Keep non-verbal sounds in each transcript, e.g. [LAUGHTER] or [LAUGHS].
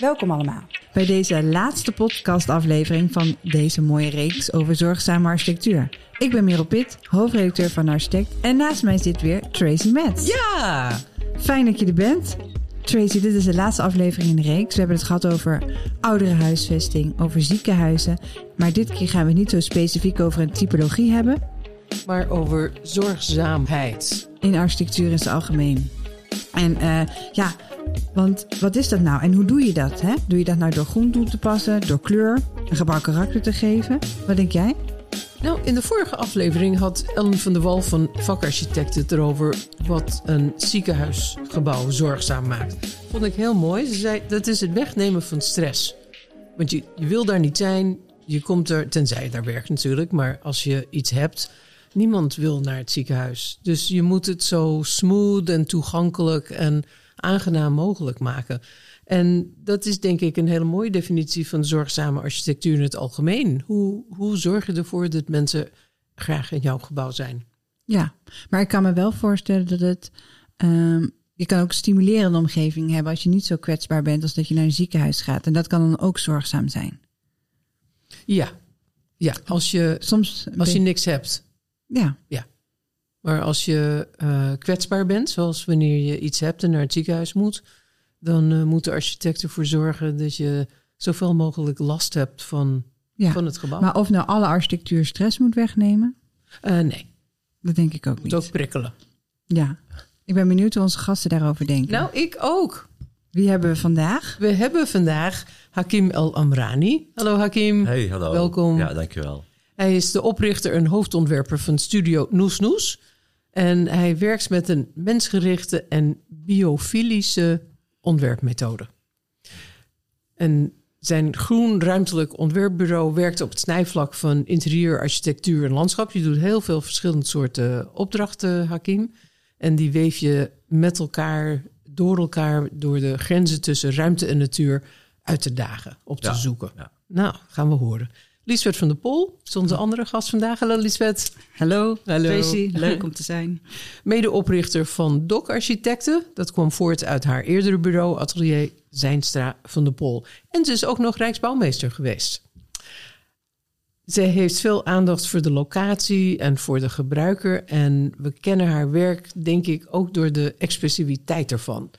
Welkom allemaal bij deze laatste podcastaflevering van deze mooie reeks over zorgzame architectuur. Ik ben Merel Pitt, hoofdredacteur van Architect en naast mij zit weer Tracy Metz. Ja! Fijn dat je er bent. Tracy, dit is de laatste aflevering in de reeks. We hebben het gehad over ouderenhuisvesting, over ziekenhuizen. Maar dit keer gaan we het niet zo specifiek over een typologie hebben. Maar over zorgzaamheid. In architectuur in het algemeen. En uh, ja, want wat is dat nou en hoe doe je dat? Hè? Doe je dat nou door groen toe te passen, door kleur, een gebouw karakter te geven? Wat denk jij? Nou, in de vorige aflevering had Ellen van der Wal van Vakarchitect het erover wat een ziekenhuisgebouw zorgzaam maakt. Vond ik heel mooi. Ze zei dat is het wegnemen van stress. Want je, je wil daar niet zijn, je komt er, tenzij je daar werkt natuurlijk, maar als je iets hebt, niemand wil naar het ziekenhuis. Dus je moet het zo smooth en toegankelijk en aangenaam mogelijk maken. En dat is denk ik een hele mooie definitie van zorgzame architectuur in het algemeen. Hoe, hoe zorg je ervoor dat mensen graag in jouw gebouw zijn? Ja, maar ik kan me wel voorstellen dat het. Um, je kan ook een stimulerende omgeving hebben als je niet zo kwetsbaar bent als dat je naar een ziekenhuis gaat. En dat kan dan ook zorgzaam zijn. Ja, ja als, je, Soms als je niks hebt. Ja. ja. Maar als je uh, kwetsbaar bent, zoals wanneer je iets hebt en naar het ziekenhuis moet, dan uh, moet de architect ervoor zorgen dat je zoveel mogelijk last hebt van, van het gebouw. Maar of nou alle architectuur stress moet wegnemen? Uh, nee. Dat denk ik ook moet niet. ook prikkelen. Ja. Ik ben benieuwd hoe onze gasten daarover denken. Nou, ik ook. Wie hebben we vandaag? We hebben vandaag Hakim El Amrani. Hallo Hakim. Hey, hallo. Welkom. Ja, dankjewel. Hij is de oprichter en hoofdontwerper van studio Noes Noes. En hij werkt met een mensgerichte en biofilische ontwerpmethode. En zijn groen ruimtelijk ontwerpbureau werkt op het snijvlak van interieur, architectuur en landschap. Je doet heel veel verschillende soorten opdrachten, Hakim. En die weef je met elkaar, door elkaar, door de grenzen tussen ruimte en natuur uit te dagen, op te Ja, zoeken. ja. Nou, gaan we horen. Liesbeth van der Pol is onze andere gast vandaag. Hallo Liesbeth. Hallo, Hallo. Tracy. [LAUGHS] Leuk om te zijn. Medeoprichter van Doc Architecten. Dat kwam voort uit haar eerdere bureau, Atelier Zijnstra van der Pol. En ze is ook nog Rijksbouwmeester geweest. Zij heeft veel aandacht voor de locatie en voor de gebruiker. En we kennen haar werk, denk ik, ook door de expressiviteit ervan.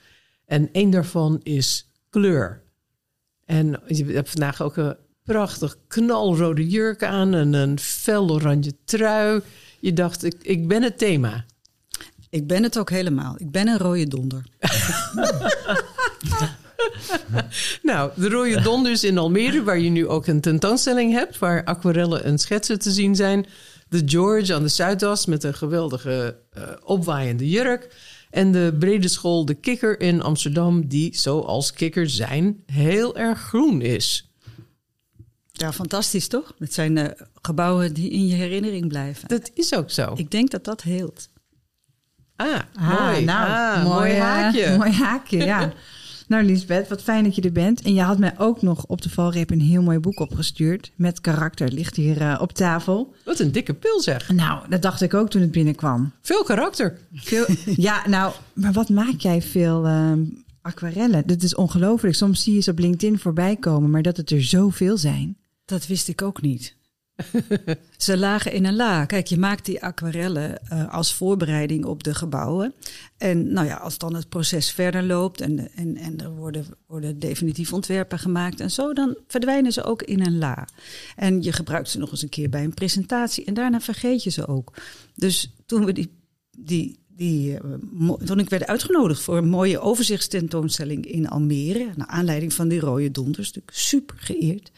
En één daarvan is kleur. En je hebt vandaag ook een prachtig knalrode jurk aan en een fel oranje trui. Je dacht, ik, ik ben het thema. Ik ben het ook helemaal. Ik ben een rode donder. [LAUGHS] Nou, de Rode Donders in Almere, waar je nu ook een tentoonstelling hebt, waar aquarellen en schetsen te zien zijn. De George aan de Zuidas met een geweldige eh, opwaaiende jurk. En de brede school De Kikker in Amsterdam, die, zoals kikkers zijn, heel erg groen is. Ja, fantastisch toch? Het zijn eh, gebouwen die in je herinnering blijven. Dat is ook zo. Ik denk dat dat heelt. Ah, Ah, mooi. nou, Ah, mooi eh, haakje. [LAUGHS] mooi haakje, ja. [LAUGHS] nou, Liesbeth, wat fijn dat je er bent. En je had mij ook nog op de valreep een heel mooi boek opgestuurd. Met karakter, ligt hier eh, op tafel. Wat een dikke pil zeg. Nou, dat dacht ik ook toen het binnenkwam. Veel karakter. Veel, [LAUGHS] ja, nou, maar wat maak jij veel ehm, aquarellen? Dat is ongelooflijk. Soms zie je ze op LinkedIn voorbij komen, maar dat het er zoveel zijn. Dat wist ik ook niet. [LAUGHS] Ze lagen in een la. Kijk, je maakt die aquarellen eh, als voorbereiding op de gebouwen. En nou ja, als dan het proces verder loopt en, en, en er worden, worden definitief ontwerpen gemaakt en zo, dan verdwijnen ze ook in een la. En je gebruikt ze nog eens een keer bij een presentatie en daarna vergeet je ze ook. Dus toen we die, die, die, eh, toen ik werd uitgenodigd voor een mooie overzichtstentoonstelling in Almere, naar aanleiding van die rode donders, super geëerd.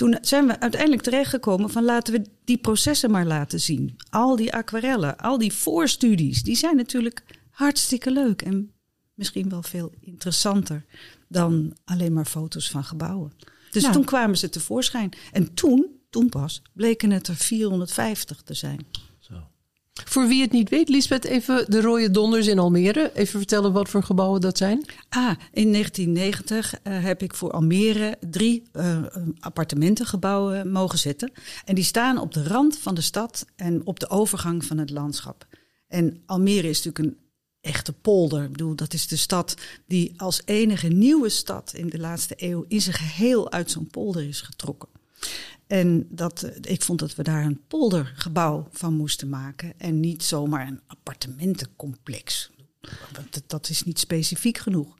Toen zijn we uiteindelijk terechtgekomen van laten we die processen maar laten zien. Al die aquarellen, al die voorstudies, die zijn natuurlijk hartstikke leuk en misschien wel veel interessanter dan alleen maar foto's van gebouwen. Dus Ja. toen kwamen ze tevoorschijn. En toen, toen pas, bleken het er 450 te zijn. Voor wie het niet weet, Lisbeth, even de Rode Donders in Almere. Even vertellen wat voor gebouwen dat zijn. Ah, in 1990 eh, heb ik voor Almere drie eh, appartementengebouwen mogen zetten. En die staan op de rand van de stad en op de overgang van het landschap. En Almere is natuurlijk een echte polder. Ik bedoel, dat is de stad die als enige nieuwe stad in de laatste eeuw in zijn geheel uit zo'n polder is getrokken. En dat, ik vond dat we daar een poldergebouw van moesten maken en niet zomaar een appartementencomplex. Dat, dat is niet specifiek genoeg.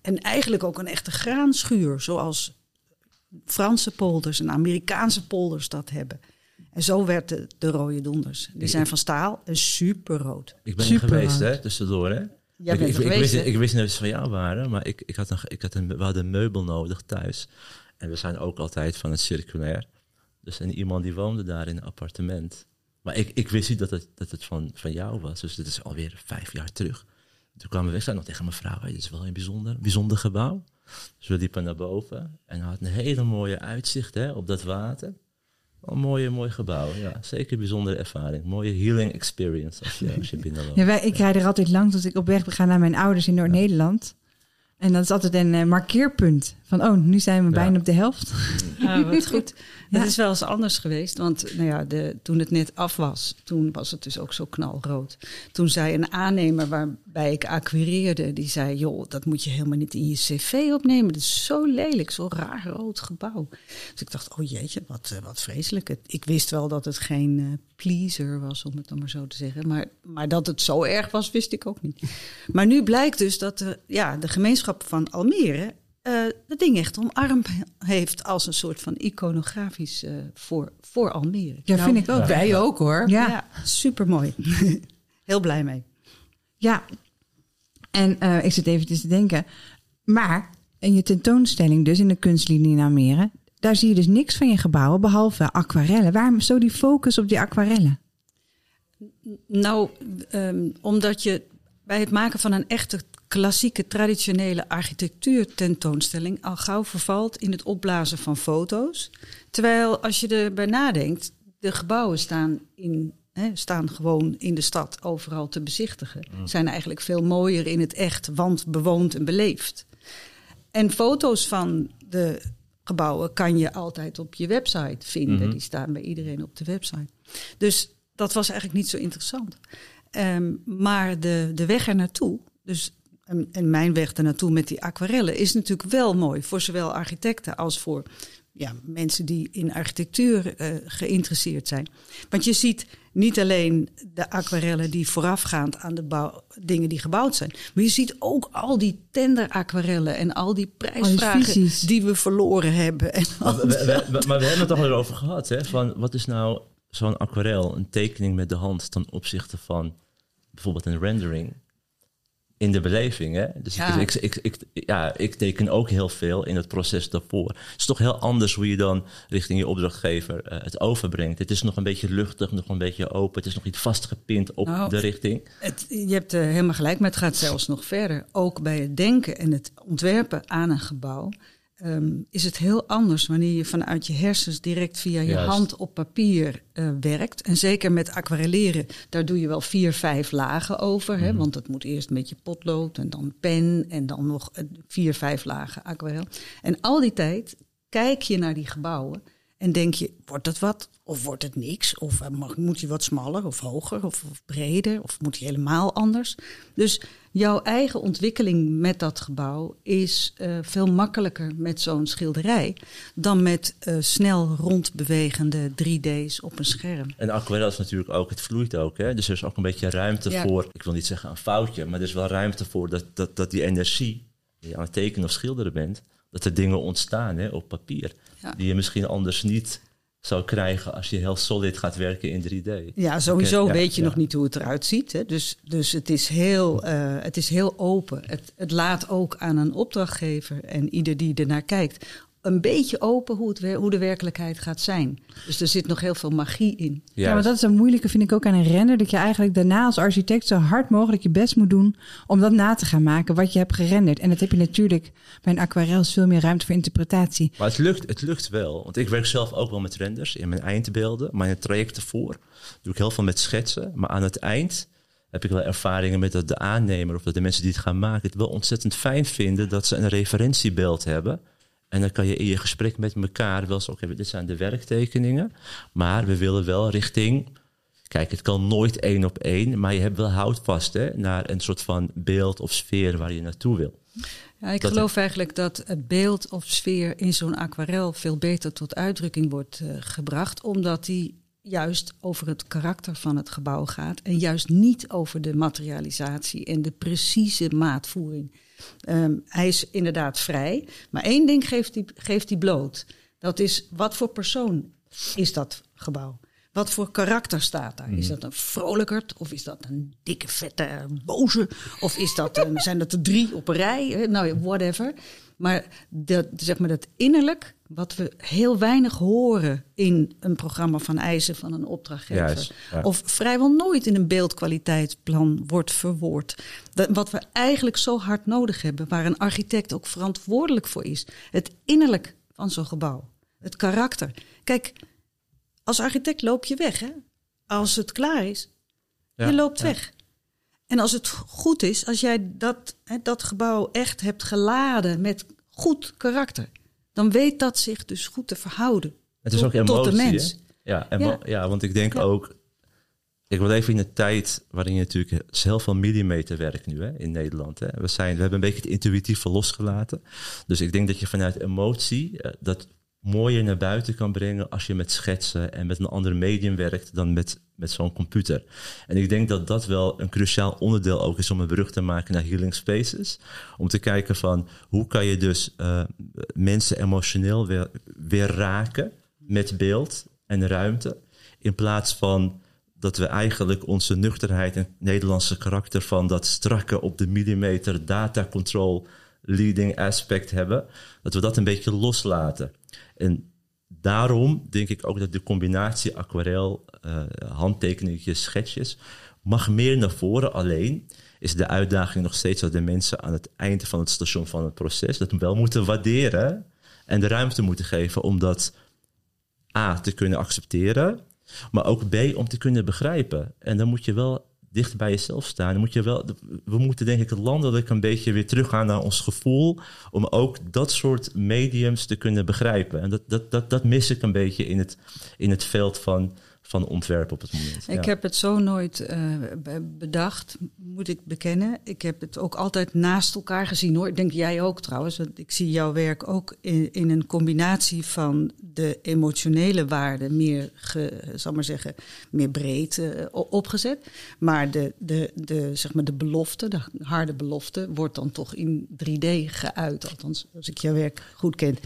En eigenlijk ook een echte graanschuur, zoals Franse polders en Amerikaanse polders dat hebben. En zo werd de, de rode donders. Die zijn van staal en superrood. Ik ben er Super geweest, rood. hè, tussendoor, hè? Jij ik, bent ik, wist, hè? ik wist niet dat ze van jou waren, maar ik, ik had een, ik had een, we hadden een meubel nodig thuis. En we zijn ook altijd van het circulair. Dus en iemand die woonde daar in een appartement. Maar ik, ik wist niet dat het, dat het van, van jou was. Dus dit is alweer vijf jaar terug. Toen kwamen we weg, zei nog tegen mijn vrouw, dit is wel een bijzonder, bijzonder gebouw. Dus we liepen naar boven en had een hele mooie uitzicht hè, op dat water. Een mooie, mooi gebouw, ja. Zeker een bijzondere ervaring. Mooie healing experience als je, als je binnenloopt. Ja, wij, ik rijd er altijd langs als ik op weg ga naar mijn ouders in Noord-Nederland. En dat is altijd een eh, markeerpunt. Van, oh, nu zijn we Ja. bijna op de helft. Ah, wat goed. [LAUGHS] Ja. Dat is wel eens anders geweest. Want nou ja, de, toen het net af was, toen was het dus ook zo knalrood. Toen zei een aannemer waarbij ik acquireerde, die zei... joh, dat moet je helemaal niet in je cv opnemen. Dat is zo lelijk, zo'n raar rood gebouw. Dus ik dacht, oh jeetje, wat, eh, wat vreselijk. Het- Ik wist wel dat het geen eh, pleaser was, om het dan maar zo te zeggen. Maar, maar dat het zo erg was, wist ik ook niet. Maar nu blijkt dus dat de, ja, de gemeenschap van Almere eh dat ding echt omarmd heeft als een soort van iconografisch eh, voor, voor Almere. Ja, Nou, vind ik ook. Wij ook hoor. Ja. Ja, supermooi. [LAUGHS] Heel blij mee. Ja, en eh, ik zit eventjes te denken. Maar in je tentoonstelling dus in de kunstlinie in Almere... daar zie je dus niks van je gebouwen behalve aquarellen. Waarom zo die focus op die aquarellen? Nou, ehm, omdat je bij het maken van een echte klassieke traditionele architectuur tentoonstelling al gauw vervalt in het opblazen van foto's. Terwijl als je erbij nadenkt, de gebouwen staan, in, hè, staan gewoon in de stad overal te bezichtigen. Zijn eigenlijk veel mooier in het echt, want bewoond en beleefd. En foto's van de gebouwen kan je altijd op je website vinden. Mhm. Die staan bij iedereen op de website. Dus dat was eigenlijk niet zo interessant. Ehm, maar de, de weg er naartoe, dus en, en mijn weg er naartoe met die aquarellen, is natuurlijk wel mooi voor zowel architecten als voor ja, mensen die in architectuur eh, geïnteresseerd zijn. Want je ziet niet alleen de aquarellen die voorafgaand aan de bouw, dingen die gebouwd zijn, maar je ziet ook al die tender-aquarellen en al die prijsvragen die we verloren hebben. En al Maar we, we- we- maar we hebben het toch al over gehad, hè? Van wat is nou zo'n aquarel, een tekening met de hand ten opzichte van bijvoorbeeld een rendering in de beleving, hè? Dus Ja. ik, ik, ik, ja, ik teken ook heel veel in het proces daarvoor. Het is toch heel anders hoe je dan richting je opdrachtgever eh, het overbrengt. Het is nog een beetje luchtig, nog een beetje open. Het is nog niet vastgepind op Nou, de richting. Het, je hebt er helemaal gelijk, maar het gaat zelfs nog verder. Ook bij het denken en het ontwerpen aan een gebouw ehm, is het heel anders wanneer je vanuit je hersens direct via je Juist. hand op papier eh, werkt. En zeker met aquarelleren, daar doe je wel vier, vijf lagen over. Hè, want dat moet eerst met je potlood en dan pen en dan nog eh, vier, vijf lagen aquarel. En al die tijd kijk je naar die gebouwen en denk je, wordt het wat of wordt het niks? Of eh, mag, moet hij wat smaller of hoger of, of breder? Of moet hij helemaal anders? Dus jouw eigen ontwikkeling met dat gebouw is eh, veel makkelijker met zo'n schilderij dan met eh, snel rondbewegende 3D's op een scherm. En aquarel is natuurlijk ook, het vloeit ook. Hè? Dus er is ook een beetje ruimte Ja. voor, ik wil niet zeggen een foutje, maar er is wel ruimte voor dat, dat, dat die energie, die je aan het tekenen of schilderen bent, dat er dingen ontstaan hè, op papier. Ja. Die je misschien anders niet zou krijgen als je heel solid gaat werken in 3D. Ja, sowieso ja, weet je ja. nog niet hoe het eruit ziet. Hè? Dus, dus het, is heel, eh, het is heel open. Het, het laat ook aan een opdrachtgever en ieder die ernaar kijkt... een beetje open hoe, het, hoe de werkelijkheid gaat zijn. Dus er zit nog heel veel magie in. Ja, maar dat is een moeilijke, vind ik ook aan een render. Dat je eigenlijk daarna als architect zo hard mogelijk je best moet doen om dat na te gaan maken wat je hebt gerenderd. En dat heb je natuurlijk bij een aquarel is veel meer ruimte voor interpretatie. Maar het lukt, het lukt wel. Want ik werk zelf ook wel met renders in mijn eindbeelden. Maar in het traject ervoor doe ik heel veel met schetsen. Maar aan het eind heb ik wel ervaringen met dat de aannemer of dat de mensen die het gaan maken het wel ontzettend fijn vinden dat ze een referentiebeeld hebben. En dan kan je in je gesprek met elkaar wel zo, oké, dit zijn de werktekeningen. Maar we willen wel richting Kijk, het kan nooit één op één, maar je hebt wel houvast hè, naar een soort van beeld of sfeer waar je naartoe wil. Ja, ik Dat- geloof eigenlijk dat het beeld of sfeer in zo'n aquarel veel beter tot uitdrukking wordt eh, gebracht, omdat die juist over het karakter van het gebouw gaat en juist niet over de materialisatie en de precieze maatvoering. Ehm, hij is inderdaad vrij, maar één ding geeft hij, geeft hij bloot. Dat is wat voor persoon is dat gebouw? Wat voor karakter staat daar? Is dat een vrolijkerd? Of is dat een dikke, vette boze? Of is dat een, zijn dat er drie op een rij? Eh, Nou ja, whatever. Maar dat, zeg maar dat innerlijk, wat we heel weinig horen in een programma van eisen van een opdrachtgever. Juist, ja. Of vrijwel nooit in een beeldkwaliteitsplan wordt verwoord. Dat, wat we eigenlijk zo hard nodig hebben, waar een architect ook verantwoordelijk voor is. Het innerlijk van zo'n gebouw. Het karakter. Kijk, als architect loop je weg. Hè? Als het klaar is, Ja, je loopt ja. weg. En als het goed is, als jij dat, hè, dat gebouw echt hebt geladen met goed karakter, dan weet dat zich dus goed te verhouden. Het is tot, ook emotie. tot de hè? mens. Ja, Ja. ja. want ik denk Ja. ook. Ik wil even in een tijd waarin je natuurlijk. Het is heel veel millimeterwerk nu hè, in Nederland. Hè. We, zijn, we hebben een beetje het intuïtieve losgelaten. Dus ik denk dat je vanuit emotie eh, dat mooier naar buiten kan brengen als je met schetsen en met een ander medium werkt dan met, met zo'n computer. En ik denk dat dat wel een cruciaal onderdeel ook is om een brug te maken naar Healing Spaces. Om te kijken van hoe kan je dus eh, mensen emotioneel weer, weer raken met beeld en ruimte. In plaats van dat we eigenlijk onze nuchterheid en Nederlandse karakter van dat strakke op de millimeter data control leading aspect hebben, dat we dat een beetje loslaten. En daarom denk ik ook dat de combinatie aquarel, eh handtekeningetjes, schetsjes, mag meer naar voren. Alleen is de uitdaging nog steeds dat de mensen aan het einde van het station van het proces dat wel moeten waarderen en de ruimte moeten geven om dat A te kunnen accepteren, maar ook B om te kunnen begrijpen. En dan moet je wel dicht bij jezelf staan. Dan moet je wel, we moeten denk ik landelijk een beetje weer teruggaan naar ons gevoel. Om ook dat soort mediums te kunnen begrijpen. En dat, dat, dat, dat mis ik een beetje in het, in het veld van, van ontwerp op het moment. Ik Ja. heb het zo nooit eh, be- bedacht, moet ik bekennen. Ik heb het ook altijd naast elkaar gezien hoor. Ik denk jij ook trouwens. Want ik zie jouw werk ook in, in een combinatie van de emotionele waarden, meer, ge, zal maar zeggen, meer breed eh, opgezet. Maar de, de, de, zeg maar de belofte, de harde belofte, wordt dan toch in 3D geuit. Althans, als ik jouw werk goed ken.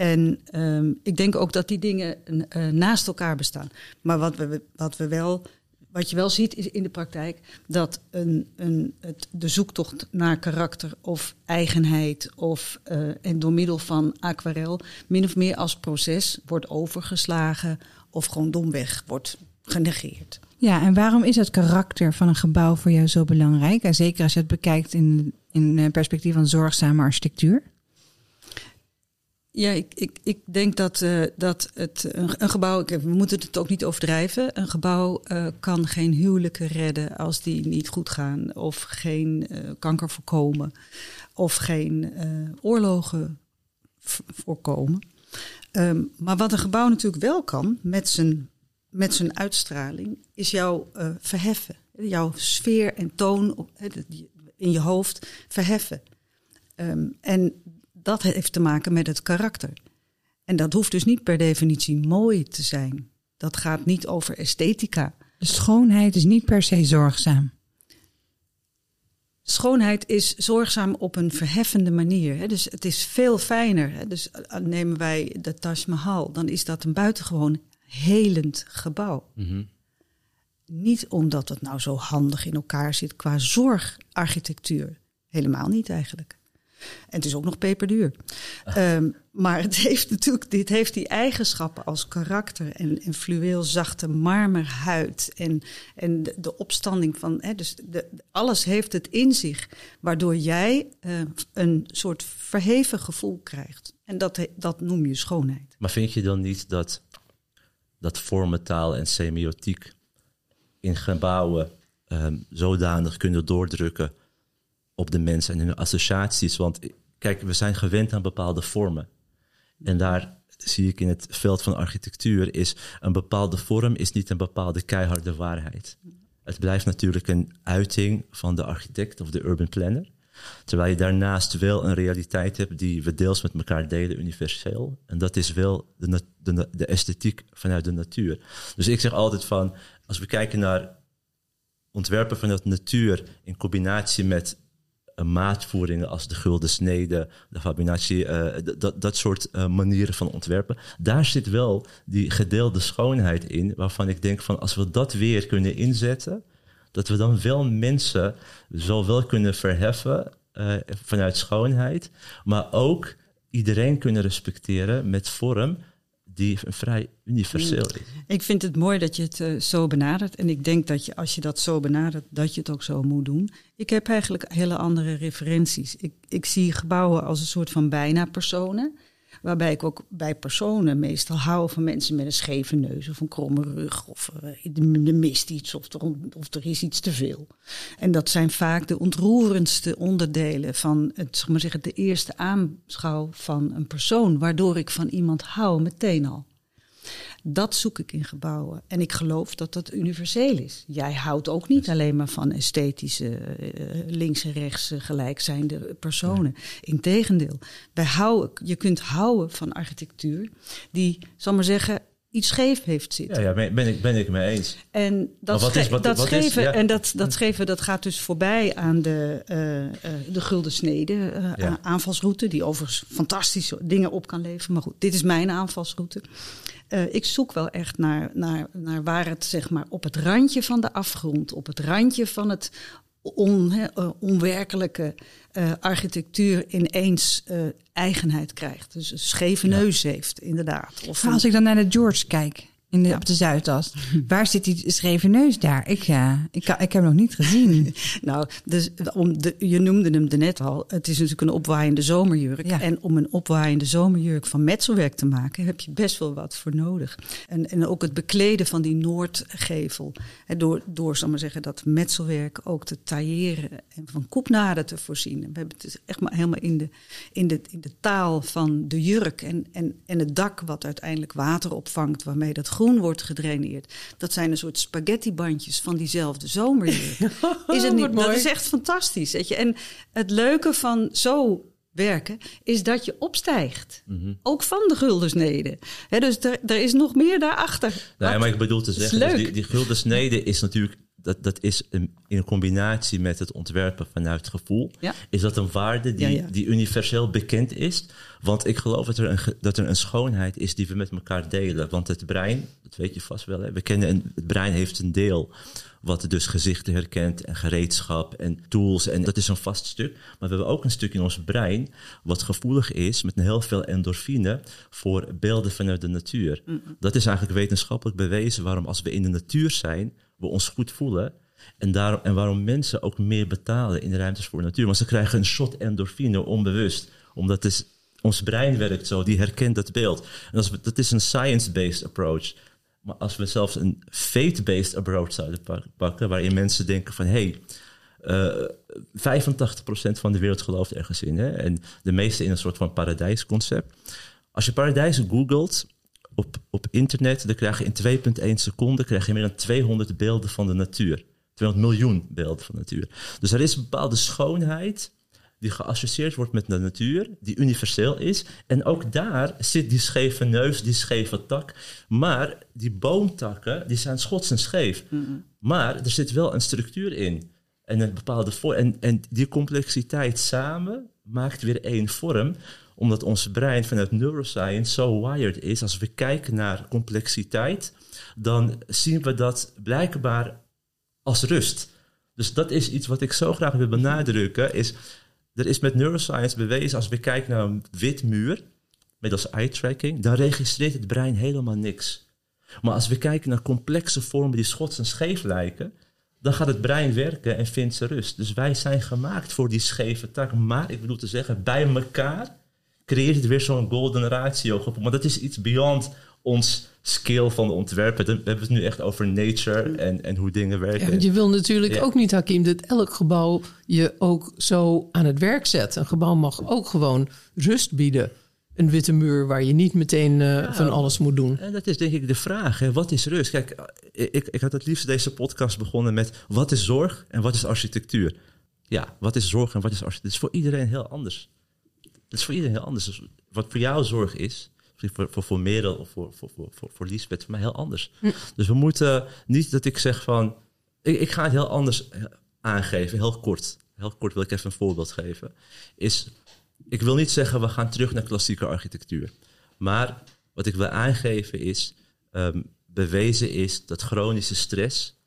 En ehm, ik denk ook dat die dingen eh, naast elkaar bestaan. Maar wat we, wat we wel, wat je wel ziet is in de praktijk, dat een, een, het, de zoektocht naar karakter of eigenheid, of, eh, en door middel van aquarel, min of meer als proces wordt overgeslagen of gewoon domweg wordt genegeerd. Ja, en waarom is het karakter van een gebouw voor jou zo belangrijk? En zeker als je het bekijkt in, in eh, perspectief van zorgzame architectuur. Ja, ik, ik, ik denk dat, eh, dat het, een, gebouw, we moeten het ook niet overdrijven. Een gebouw eh, kan geen huwelijken redden als die niet goed gaan. Of geen eh, kanker voorkomen. Of geen oorlogen voorkomen. Ehm, maar wat een gebouw natuurlijk wel kan, met zijn, met zijn uitstraling, is jou verheffen. Jouw sfeer en toon op, in je hoofd verheffen. Ehm, en dat heeft te maken met het karakter. En dat hoeft dus niet per definitie mooi te zijn. Dat gaat niet over esthetica. De schoonheid is niet per se zorgzaam. Schoonheid is zorgzaam op een verheffende manier. Hè? Dus het is veel fijner. Hè? Dus eh, nemen wij de Taj Mahal, dan is dat een buitengewoon helend gebouw. Mhm. Niet omdat het nou zo handig in elkaar zit qua zorgarchitectuur. Helemaal niet eigenlijk. En het is ook nog peperduur. Ehm, maar het heeft natuurlijk, dit heeft die eigenschappen als karakter en, en fluweel zachte marmerhuid en, en de, opstanding van, hè, dus de, alles heeft het in zich, waardoor jij eh, een soort verheven gevoel krijgt. En dat, dat noem je schoonheid. Maar vind je dan niet dat, dat vormentaal en semiotiek in gebouwen ehm, zodanig kunnen doordrukken op de mensen en hun associaties? Want kijk, we zijn gewend aan bepaalde vormen. En daar, zie ik in het veld van architectuur, is een bepaalde vorm is niet een bepaalde keiharde waarheid. Het blijft natuurlijk een uiting van de architect of de urban planner. Terwijl je daarnaast wel een realiteit hebt die we deels met elkaar delen, universeel. En dat is wel de, de, de esthetiek vanuit de natuur. Dus ik zeg altijd van, als we kijken naar ontwerpen vanuit natuur in combinatie met maatvoeringen als de gulden snede, de fabinatie, uh, dat, dat soort uh, manieren van ontwerpen. Daar zit wel die gedeelde schoonheid in, waarvan ik denk van als we dat weer kunnen inzetten, dat we dan wel mensen zowel kunnen verheffen vanuit schoonheid, maar ook iedereen kunnen respecteren met vorm die vrij universeel is. Ik vind het mooi dat je het uh, zo benadert. En ik denk dat je, als je dat zo benadert, dat je het ook zo moet doen. Ik heb eigenlijk hele andere referenties. Ik, ik zie gebouwen als een soort van bijna personen. Waarbij ik ook bij personen meestal hou van mensen met een scheve neus of een kromme rug. Of uh, er mist iets of er, of er is iets te veel. En dat zijn vaak de ontroerendste onderdelen van het, zeg maar zeggen, de eerste aanschouw van een persoon. Waardoor ik van iemand hou meteen al. Dat zoek ik in gebouwen. En ik geloof dat dat universeel is. Jij houdt ook niet alleen maar van esthetische, uh, links en rechts uh, gelijkzijnde personen. Integendeel. Houden, je kunt houden van architectuur die, zal maar zeggen, iets scheef heeft zitten. Ja, ja ben, ik, ben ik mee eens. En dat, wat is, wat, dat wat scheven, is, ja. en dat, dat scheven, dat gaat dus voorbij aan de, uh, uh, de gulden snede uh, ja. aanvalsroute, die overigens fantastische dingen op kan leveren. Maar goed, dit is mijn aanvalsroute. Ik zoek wel echt naar, naar, naar waar het zeg maar op het randje van de afgrond, op het randje van het on, he, uh, onwerkelijke uh, architectuur ineens eigenheid krijgt. Dus een scheve neus ja. heeft, inderdaad. Of als ik dan naar de George kijk, in de, ja. op de Zuidas. [LAUGHS] Waar zit die schreven neus daar? Ik, uh, ik, ik heb hem nog niet gezien. [LAUGHS] nou, dus om de, je noemde hem net al. Het is natuurlijk een opwaaiende zomerjurk. Ja. En om een opwaaiende zomerjurk van metselwerk te maken... heb je best wel wat voor nodig. En, en ook het bekleden van die noordgevel. Hè, door, door zal maar zeggen, dat metselwerk ook te tailleren... en van koepnaden te voorzien. We hebben het echt maar helemaal in de, in de, in de taal van de jurk... En, en, en het dak wat uiteindelijk water opvangt... waarmee dat groen wordt gedraineerd. Dat zijn een soort spaghettibandjes van diezelfde zomerjurk. [LAUGHS] is het niet? Dat is echt fantastisch. Weet je? En het leuke van zo werken is dat je opstijgt. Mm -hmm. Ook van de guldensnede. He, dus er, er, is nog meer daarachter. Nee, maar ik bedoel te zeggen, dus die, die guldensnede is natuurlijk dat, dat is een, in combinatie met het ontwerpen vanuit gevoel, ja. is dat een waarde die, ja, ja. die universeel bekend is. Want ik geloof dat er, een, dat er een schoonheid is die we met elkaar delen. Want het brein, dat weet je vast wel, hè? we kennen een, het brein heeft een deel wat dus gezichten herkent en gereedschap en tools. En dat is een vast stuk. Maar we hebben ook een stuk in ons brein wat gevoelig is met heel veel endorfine voor beelden vanuit de natuur. Mm. Dat is eigenlijk wetenschappelijk bewezen waarom als we in de natuur zijn, we ons goed voelen. En, daarom, en waarom mensen ook meer betalen in de ruimtes voor de natuur. Want ze krijgen een shot endorfine onbewust. Omdat het, ons brein werkt zo, die herkent dat beeld. En dat is, een science-based approach. Maar als we zelfs een faith-based approach zouden pakken, waarin mensen denken van hé, hey, uh, 85% van de wereld gelooft ergens in. Hè? En de meeste in een soort van paradijsconcept. Als je paradijs googelt op, op internet, dan krijg je in 2,1 seconden krijg je meer dan 200 beelden van de natuur. 200 miljoen beelden van de natuur. Dus er is een bepaalde schoonheid die geassocieerd wordt met de natuur, die universeel is. En ook daar zit die scheve neus, die scheve tak. Maar die boomtakken, die zijn schots en scheef. Mm -hmm. Maar er zit wel een structuur in. En een bepaalde vorm. En, en die complexiteit samen maakt weer één vorm omdat ons brein vanuit neuroscience zo wired is. Als we kijken naar complexiteit, dan zien we dat blijkbaar als rust. Dus dat is iets wat ik zo graag wil benadrukken. Is, er is met neuroscience bewezen, als we kijken naar een wit muur, als eye tracking, dan registreert het brein helemaal niks. Maar als we kijken naar complexe vormen die schots en scheef lijken, dan gaat het brein werken en vindt ze rust. Dus wij zijn gemaakt voor die scheve tak. Maar ik bedoel te zeggen, bij elkaar creëert het weer zo'n golden ratio. Maar dat is iets beyond ons skill van de ontwerpen. We hebben het nu echt over nature en, en hoe dingen werken. Ja, je wil natuurlijk ja. ook niet, Hakim, dat elk gebouw je ook zo aan het werk zet. Een gebouw mag ook gewoon rust bieden. een witte muur waar je niet meteen eh, Ja. van alles moet doen. En dat is denk ik de vraag. Hè? Wat is rust? Kijk, ik, ik had het liefst deze podcast begonnen met wat is zorg en wat is architectuur? Ja, wat is zorg en wat is architectuur? Dat is voor iedereen heel anders. Dat is voor iedereen heel anders. Dus wat voor jou zorg is, voor, voor, voor Merel of voor, voor, voor, voor, voor Lisbeth, voor mij heel anders. Dus we moeten niet dat ik zeg van, ik, ik ga het heel anders eh, aangeven, heel kort. Heel kort wil ik even een voorbeeld geven. Is, ik wil niet zeggen we gaan terug naar klassieke architectuur. Maar wat ik wil aangeven is, ehm, bewezen is dat chronische stress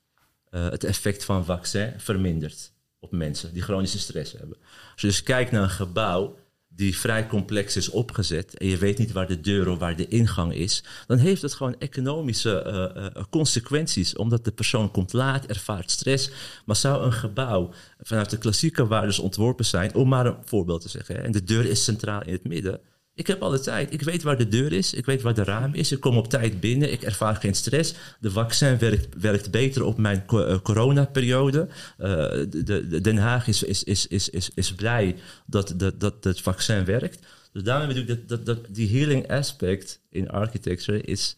eh, het effect van vaccin vermindert op mensen die chronische stress hebben. Als je dus kijkt naar een gebouw die vrij complex is opgezet en je weet niet waar de deur of waar de ingang is, dan heeft het gewoon economische eh, eh, consequenties, omdat de persoon komt laat, ervaart stress. Maar zou een gebouw vanuit de klassieke waardes ontworpen zijn, om maar een voorbeeld te zeggen, hè, en de deur is centraal in het midden, ik heb alle tijd. Ik weet waar de deur is. Ik weet waar de raam is. Ik kom op tijd binnen. Ik ervaar geen stress. De vaccin werkt, werkt beter op mijn eh, coronaperiode. Eh, de, de, Den Haag is, is, is, is, is, blij dat, dat, het vaccin werkt. Dus daarom bedoel ik dat, die healing aspect in architecture is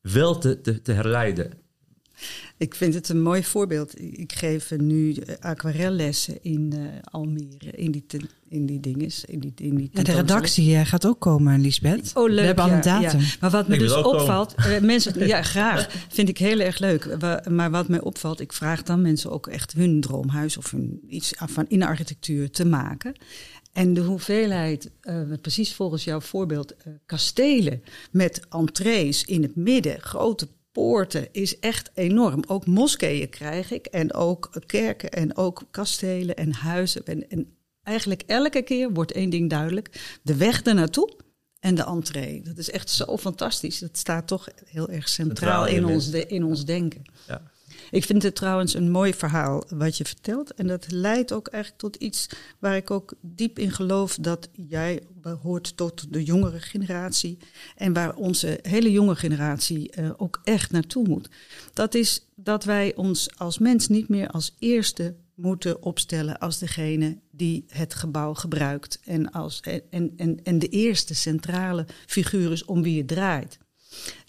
wel te, te herleiden. Ik vind het een mooi voorbeeld. Ik geef nu eh, aquarellessen in eh, Almere, in die, ten- in die dinges, in die, in die Ja, de redactie eh, gaat ook komen, Lisbeth. Oh, leuk. We hebben al een datum. ja. Maar wat me Ik dus opvalt, mensen, ja, graag, vind ik heel erg leuk. Maar wat mij opvalt, ik vraag dan mensen ook echt hun droomhuis of hun iets van in de architectuur te maken. En de hoeveelheid, eh, precies volgens jouw voorbeeld, kastelen met entrees in het midden, grote poorten, is echt enorm. Ook moskeeën krijg ik en ook kerken en ook kastelen en huizen. En, en eigenlijk elke keer wordt één ding duidelijk. De weg ernaartoe en de entree. Dat is echt zo fantastisch. Dat staat toch heel erg centraal Centraal in ons, de, in ons denken. Ja. Ik vind het trouwens een mooi verhaal wat je vertelt. En dat leidt ook eigenlijk tot iets waar ik ook diep in geloof dat jij behoort tot de jongere generatie. En waar onze hele jonge generatie eh, ook echt naartoe moet. Dat is dat wij ons als mens niet meer als eerste moeten opstellen als degene die het gebouw gebruikt. En, als, en, en, en de eerste centrale figuur is om wie het draait.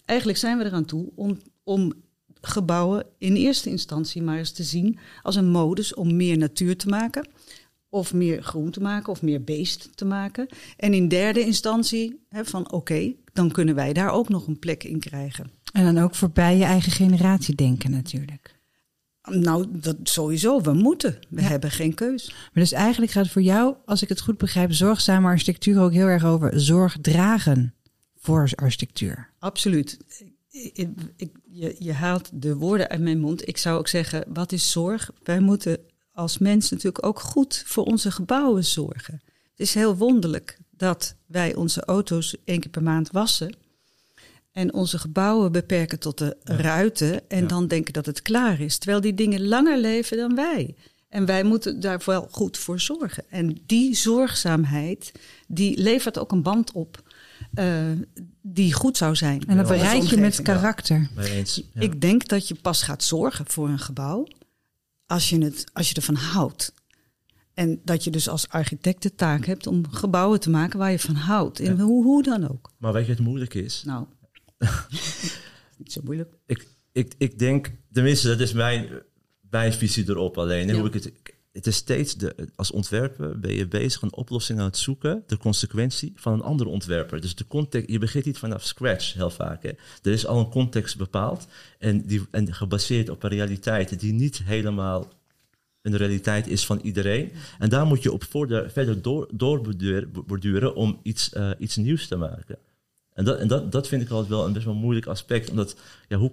Eigenlijk zijn we eraan toe om, om gebouwen in eerste instantie maar eens te zien als een modus om meer natuur te maken. Of meer groen te maken, of meer beest te maken. En in derde instantie hè, van oké, dan kunnen wij daar ook nog een plek in krijgen. En dan ook voorbij je eigen generatie denken natuurlijk. Nou, dat sowieso, we moeten. We Ja. hebben geen keus. Maar dus eigenlijk gaat voor jou, als ik het goed begrijp, zorgzame architectuur ook heel erg over zorg dragen voor architectuur. Absoluut. Ik, ik- je, je haalt de woorden uit mijn mond. Ik zou ook zeggen, wat is zorg? Wij moeten als mens natuurlijk ook goed voor onze gebouwen zorgen. Het is heel wonderlijk dat wij onze auto's één keer per maand wassen. En onze gebouwen beperken tot de ruiten. En Ja. dan denken dat het klaar is. Terwijl die dingen langer leven dan wij. En wij moeten daar wel goed voor zorgen. En die zorgzaamheid, die levert ook een band op. eh, die goed zou zijn. En dat bereik je met karakter. Eens. Ja. Ik denk dat je pas gaat zorgen voor een gebouw als je, het, als je ervan houdt. En dat je dus als architect de taak hebt om gebouwen te maken waar je van houdt. En Ja. hoe, hoe dan ook. Maar weet je wat het moeilijk is? Nou, [LAUGHS] niet zo moeilijk. ik, ik, ik denk, tenminste, dat is mijn, mijn visie erop alleen. Hoe ik het, het is steeds, de, als ontwerper ben je bezig een oplossing aan het zoeken, de consequentie van een andere ontwerper. Dus de context, je begint niet vanaf scratch heel vaak. Hè. Er is al een context bepaald en, die, en gebaseerd op een realiteit die niet helemaal een realiteit is van iedereen. En daar moet je op voorder, verder door, doorborduren om iets, eh, iets nieuws te maken. En, dat, en dat, dat vind ik altijd wel een best wel moeilijk aspect. Omdat ja, hoe,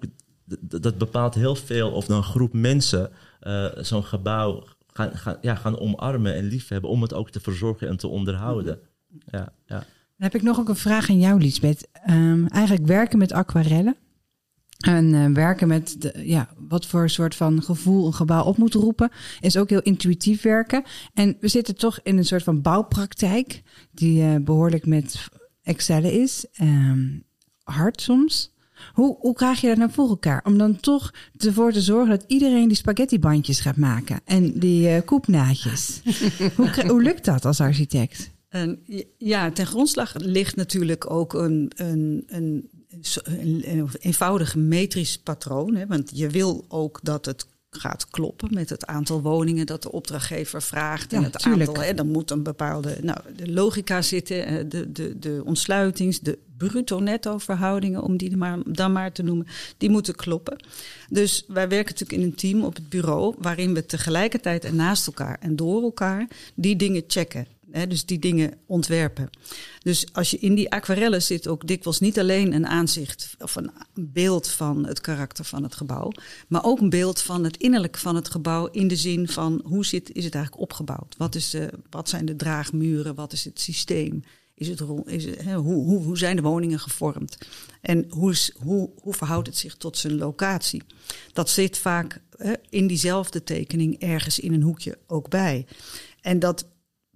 dat, bepaalt heel veel of een groep mensen eh, zo'n gebouw gaan, gaan, ja, gaan omarmen en liefhebben. Om het ook te verzorgen en te onderhouden. Ja, ja. Dan heb ik nog ook een vraag aan jou, Lisbeth. Ehm, eigenlijk werken met aquarellen. En eh, werken met de, ja, wat voor soort van gevoel een gebouw op moet roepen, is ook heel intuïtief werken. En we zitten toch in een soort van bouwpraktijk, die eh, behoorlijk met excellen is. Ehm, hard soms. Hoe, hoe krijg je dat nou voor elkaar? Om dan toch ervoor te zorgen dat iedereen die spaghettibandjes gaat maken en die eh koepnaadjes. [LAUGHS] hoe, hoe lukt dat als architect? En ja, ten grondslag ligt natuurlijk ook een, een, een, een eenvoudig metrisch patroon. Hè, want je wil ook dat het gaat kloppen met het aantal woningen dat de opdrachtgever vraagt. Ja, en het tuurlijk. aantal, hè, dan moet een bepaalde nou, de logica zitten, eh, de, de, de ontsluitings, de bruto-netto verhoudingen, om die maar, dan maar te noemen, die moeten kloppen. Dus wij werken natuurlijk in een team op het bureau, waarin we tegelijkertijd en naast elkaar en door elkaar die dingen checken. Dus die dingen ontwerpen. Dus als je in die aquarellen zit ook dikwijls niet alleen een aanzicht of een beeld van het karakter van het gebouw, maar ook een beeld van het innerlijk van het gebouw in de zin van hoe zit, is het eigenlijk opgebouwd? Wat, is de, wat zijn de draagmuren? Wat is het systeem? Is het, is hoe, hoe, hoe zijn de woningen gevormd? En hoe, is, hoe, hoe verhoudt het zich tot zijn locatie? Dat zit vaak in diezelfde tekening ergens in een hoekje ook bij. En dat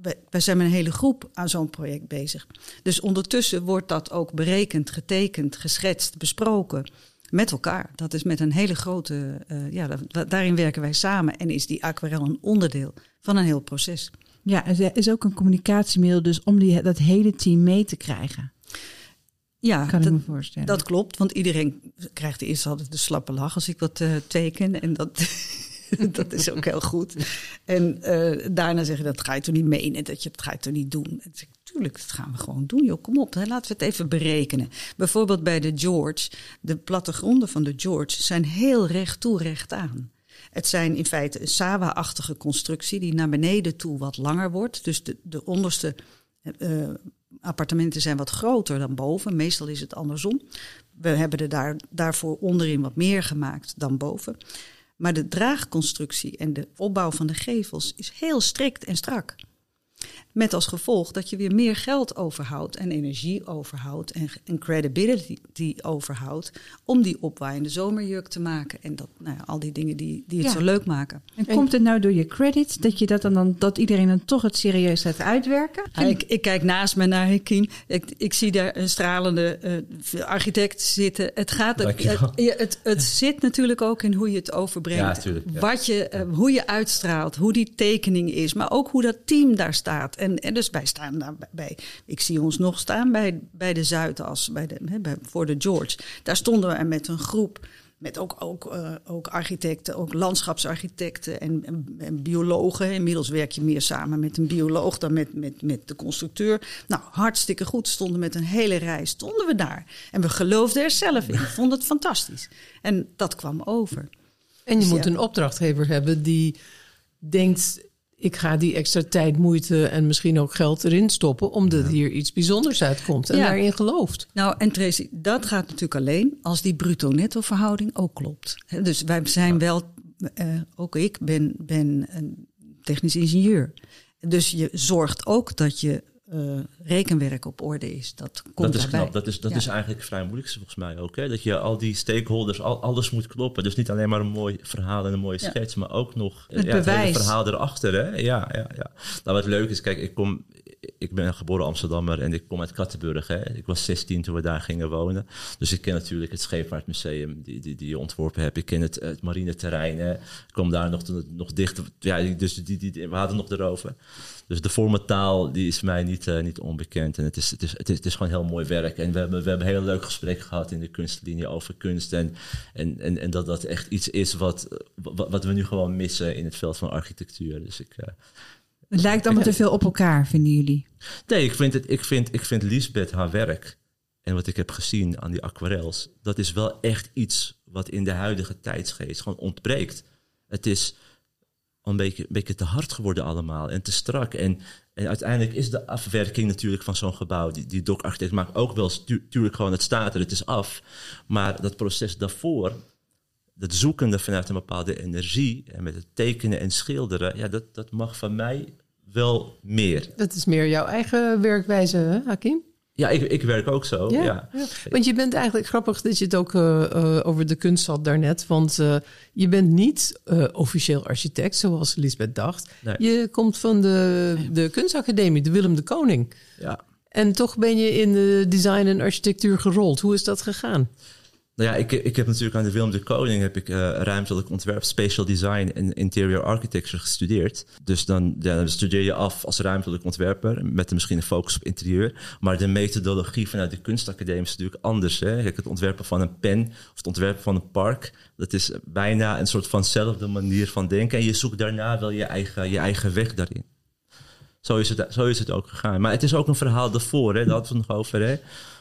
wij, zijn met een hele groep aan zo'n project bezig. Dus ondertussen wordt dat ook berekend, getekend, geschetst, besproken met elkaar. Dat is met een hele grote, eh, ja, da- daarin werken wij samen en is die aquarel een onderdeel van een heel proces. Ja, er is ook een communicatiemiddel dus om die, dat hele team mee te krijgen. Ja, Kan ik dat, me voorstellen. dat klopt, want iedereen krijgt eerst altijd de slappe lach als ik wat eh, teken. En dat, [LAUGHS] dat is ook heel goed. En eh, daarna zeggen dat ga je toch niet menen, dat je het ga je toch niet doen. En zeg tuurlijk, dat gaan we gewoon doen. Joh, kom op, hè, laten we het even berekenen. Bijvoorbeeld bij de George, de plattegronden van de George zijn heel recht toe, recht aan. Het zijn in feite een Sawa-achtige constructie die naar beneden toe wat langer wordt. Dus de, de onderste eh, appartementen zijn wat groter dan boven. Meestal is het andersom. We hebben er daar, daarvoor onderin wat meer gemaakt dan boven. Maar de draagconstructie en de opbouw van de gevels is heel strikt en strak. Met als gevolg dat je weer meer geld overhoudt en energie overhoudt en, en credibility overhoudt om die opwaaiende zomerjurk te maken. En dat, nou ja, al die dingen die, die het Ja. zo leuk maken. En komt het nou door je credits dat je dat dan, dan dat iedereen dan toch het serieus gaat uitwerken? Ja, ik, ik kijk naast me naar Hekien. Ik, ik zie daar een stralende eh, architect zitten. Het, gaat, het, het, het, het zit natuurlijk ook in hoe je het overbrengt. Ja, tuurlijk, ja. Wat je, eh, hoe je uitstraalt, hoe die tekening is. Maar ook hoe dat team daar staat. En, en dus wij staan daar bij, Ik zie ons nog staan bij, bij de Zuidas, bij de, hè, bij, voor de George. Daar stonden we met een groep. Met ook, ook, eh, ook architecten, ook landschapsarchitecten en, en, en biologen. Inmiddels werk je meer samen met een bioloog dan met, met, met de constructeur. Nou, hartstikke goed. Stonden met een hele rij, stonden we daar. En we geloofden er zelf in. [LAUGHS] Vonden het fantastisch. En dat kwam over. En je Dus moet ja. een opdrachtgever hebben die denkt... ik ga die extra tijd, moeite en misschien ook geld erin stoppen... omdat hier iets bijzonders uitkomt en Ja. daarin gelooft. Nou, en Tracy, dat gaat natuurlijk alleen als die bruto-netto verhouding ook klopt. Hè, Dus wij zijn wel, eh, ook ik ben, ben een technisch ingenieur. Dus je zorgt ook dat je eh, rekenwerk op orde is. Dat komt dat is daarbij. knap. Dat is, dat Ja. is eigenlijk vrij moeilijk volgens mij ook. Hè? Dat je al die stakeholders, al, alles moet kloppen. Dus niet alleen maar een mooi verhaal en een mooie Ja. schets, maar ook nog Het ja, hele bewijs. verhaal erachter. Hè? Ja, ja, ja. Nou, wat leuk is, kijk, ik, kom, ik ben geboren Amsterdammer en ik kom uit Kattenburg. Hè? Ik was 16 toen we daar gingen wonen. Dus ik ken natuurlijk het Scheepvaartmuseum die, die, die je ontworpen hebt. Ik ken het, het marineterrein. Hè? Ik kom daar nog, nog dichter. Ja, dus die, die, we hadden nog erover. Dus de vormentaal die is mij niet, eh, niet onbekend. En het is, het, is, het, is, gewoon heel mooi werk. En we hebben, we hebben een heel leuk gesprek gehad in de kunstlinie over kunst. En, en, en, en dat dat echt iets is wat, wat, wat we nu gewoon missen in het veld van architectuur. Dus ik, eh, Het lijkt allemaal te veel op elkaar, vinden jullie? nee, ik vind, het, ik, vind, ik vind Lisbeth haar werk en wat ik heb gezien aan die aquarels, dat is wel echt iets wat in de huidige tijdsgeest gewoon ontbreekt. Het is een beetje, beetje te hard geworden allemaal en te strak. En, en uiteindelijk is de afwerking natuurlijk van zo'n gebouw, die, die doc-architect maakt ook wel natuurlijk gewoon, het staat er, het is af. Maar dat proces daarvoor, dat zoekende vanuit een bepaalde energie en met het tekenen en schilderen, ja, dat, dat mag van mij wel meer. Dat is meer jouw eigen werkwijze, hè, Hakim? Ja, ik, ik werk ook zo. Ja, Ja, ja. Want je bent eigenlijk grappig dat je het ook eh, eh, over de kunst had daarnet. Want eh, je bent niet officieel architect, zoals Lisbeth dacht. Nee. Je komt van de, de kunstacademie, de Willem de Koning. ja. En toch ben je in de design en architectuur gerold. Hoe is dat gegaan? Nou ja, ik, ik heb natuurlijk aan de Willem de Koning heb ik uh, ruimtelijk ontwerp, spatial design en interior architecture gestudeerd. Dus dan studeer je af als ruimtelijk ontwerper met misschien een focus op interieur. Maar de methodologie vanuit de kunstacademie is natuurlijk anders. Hè? Kijk, het ontwerpen van een pen of het ontwerpen van een park, dat is bijna een soort vanzelfde manier van denken. En je zoekt daarna wel je eigen, je eigen weg daarin. Zo is, het, zo is het ook gegaan. Maar het is ook een verhaal daarvoor, hè? daar hadden we het nog over. Hè?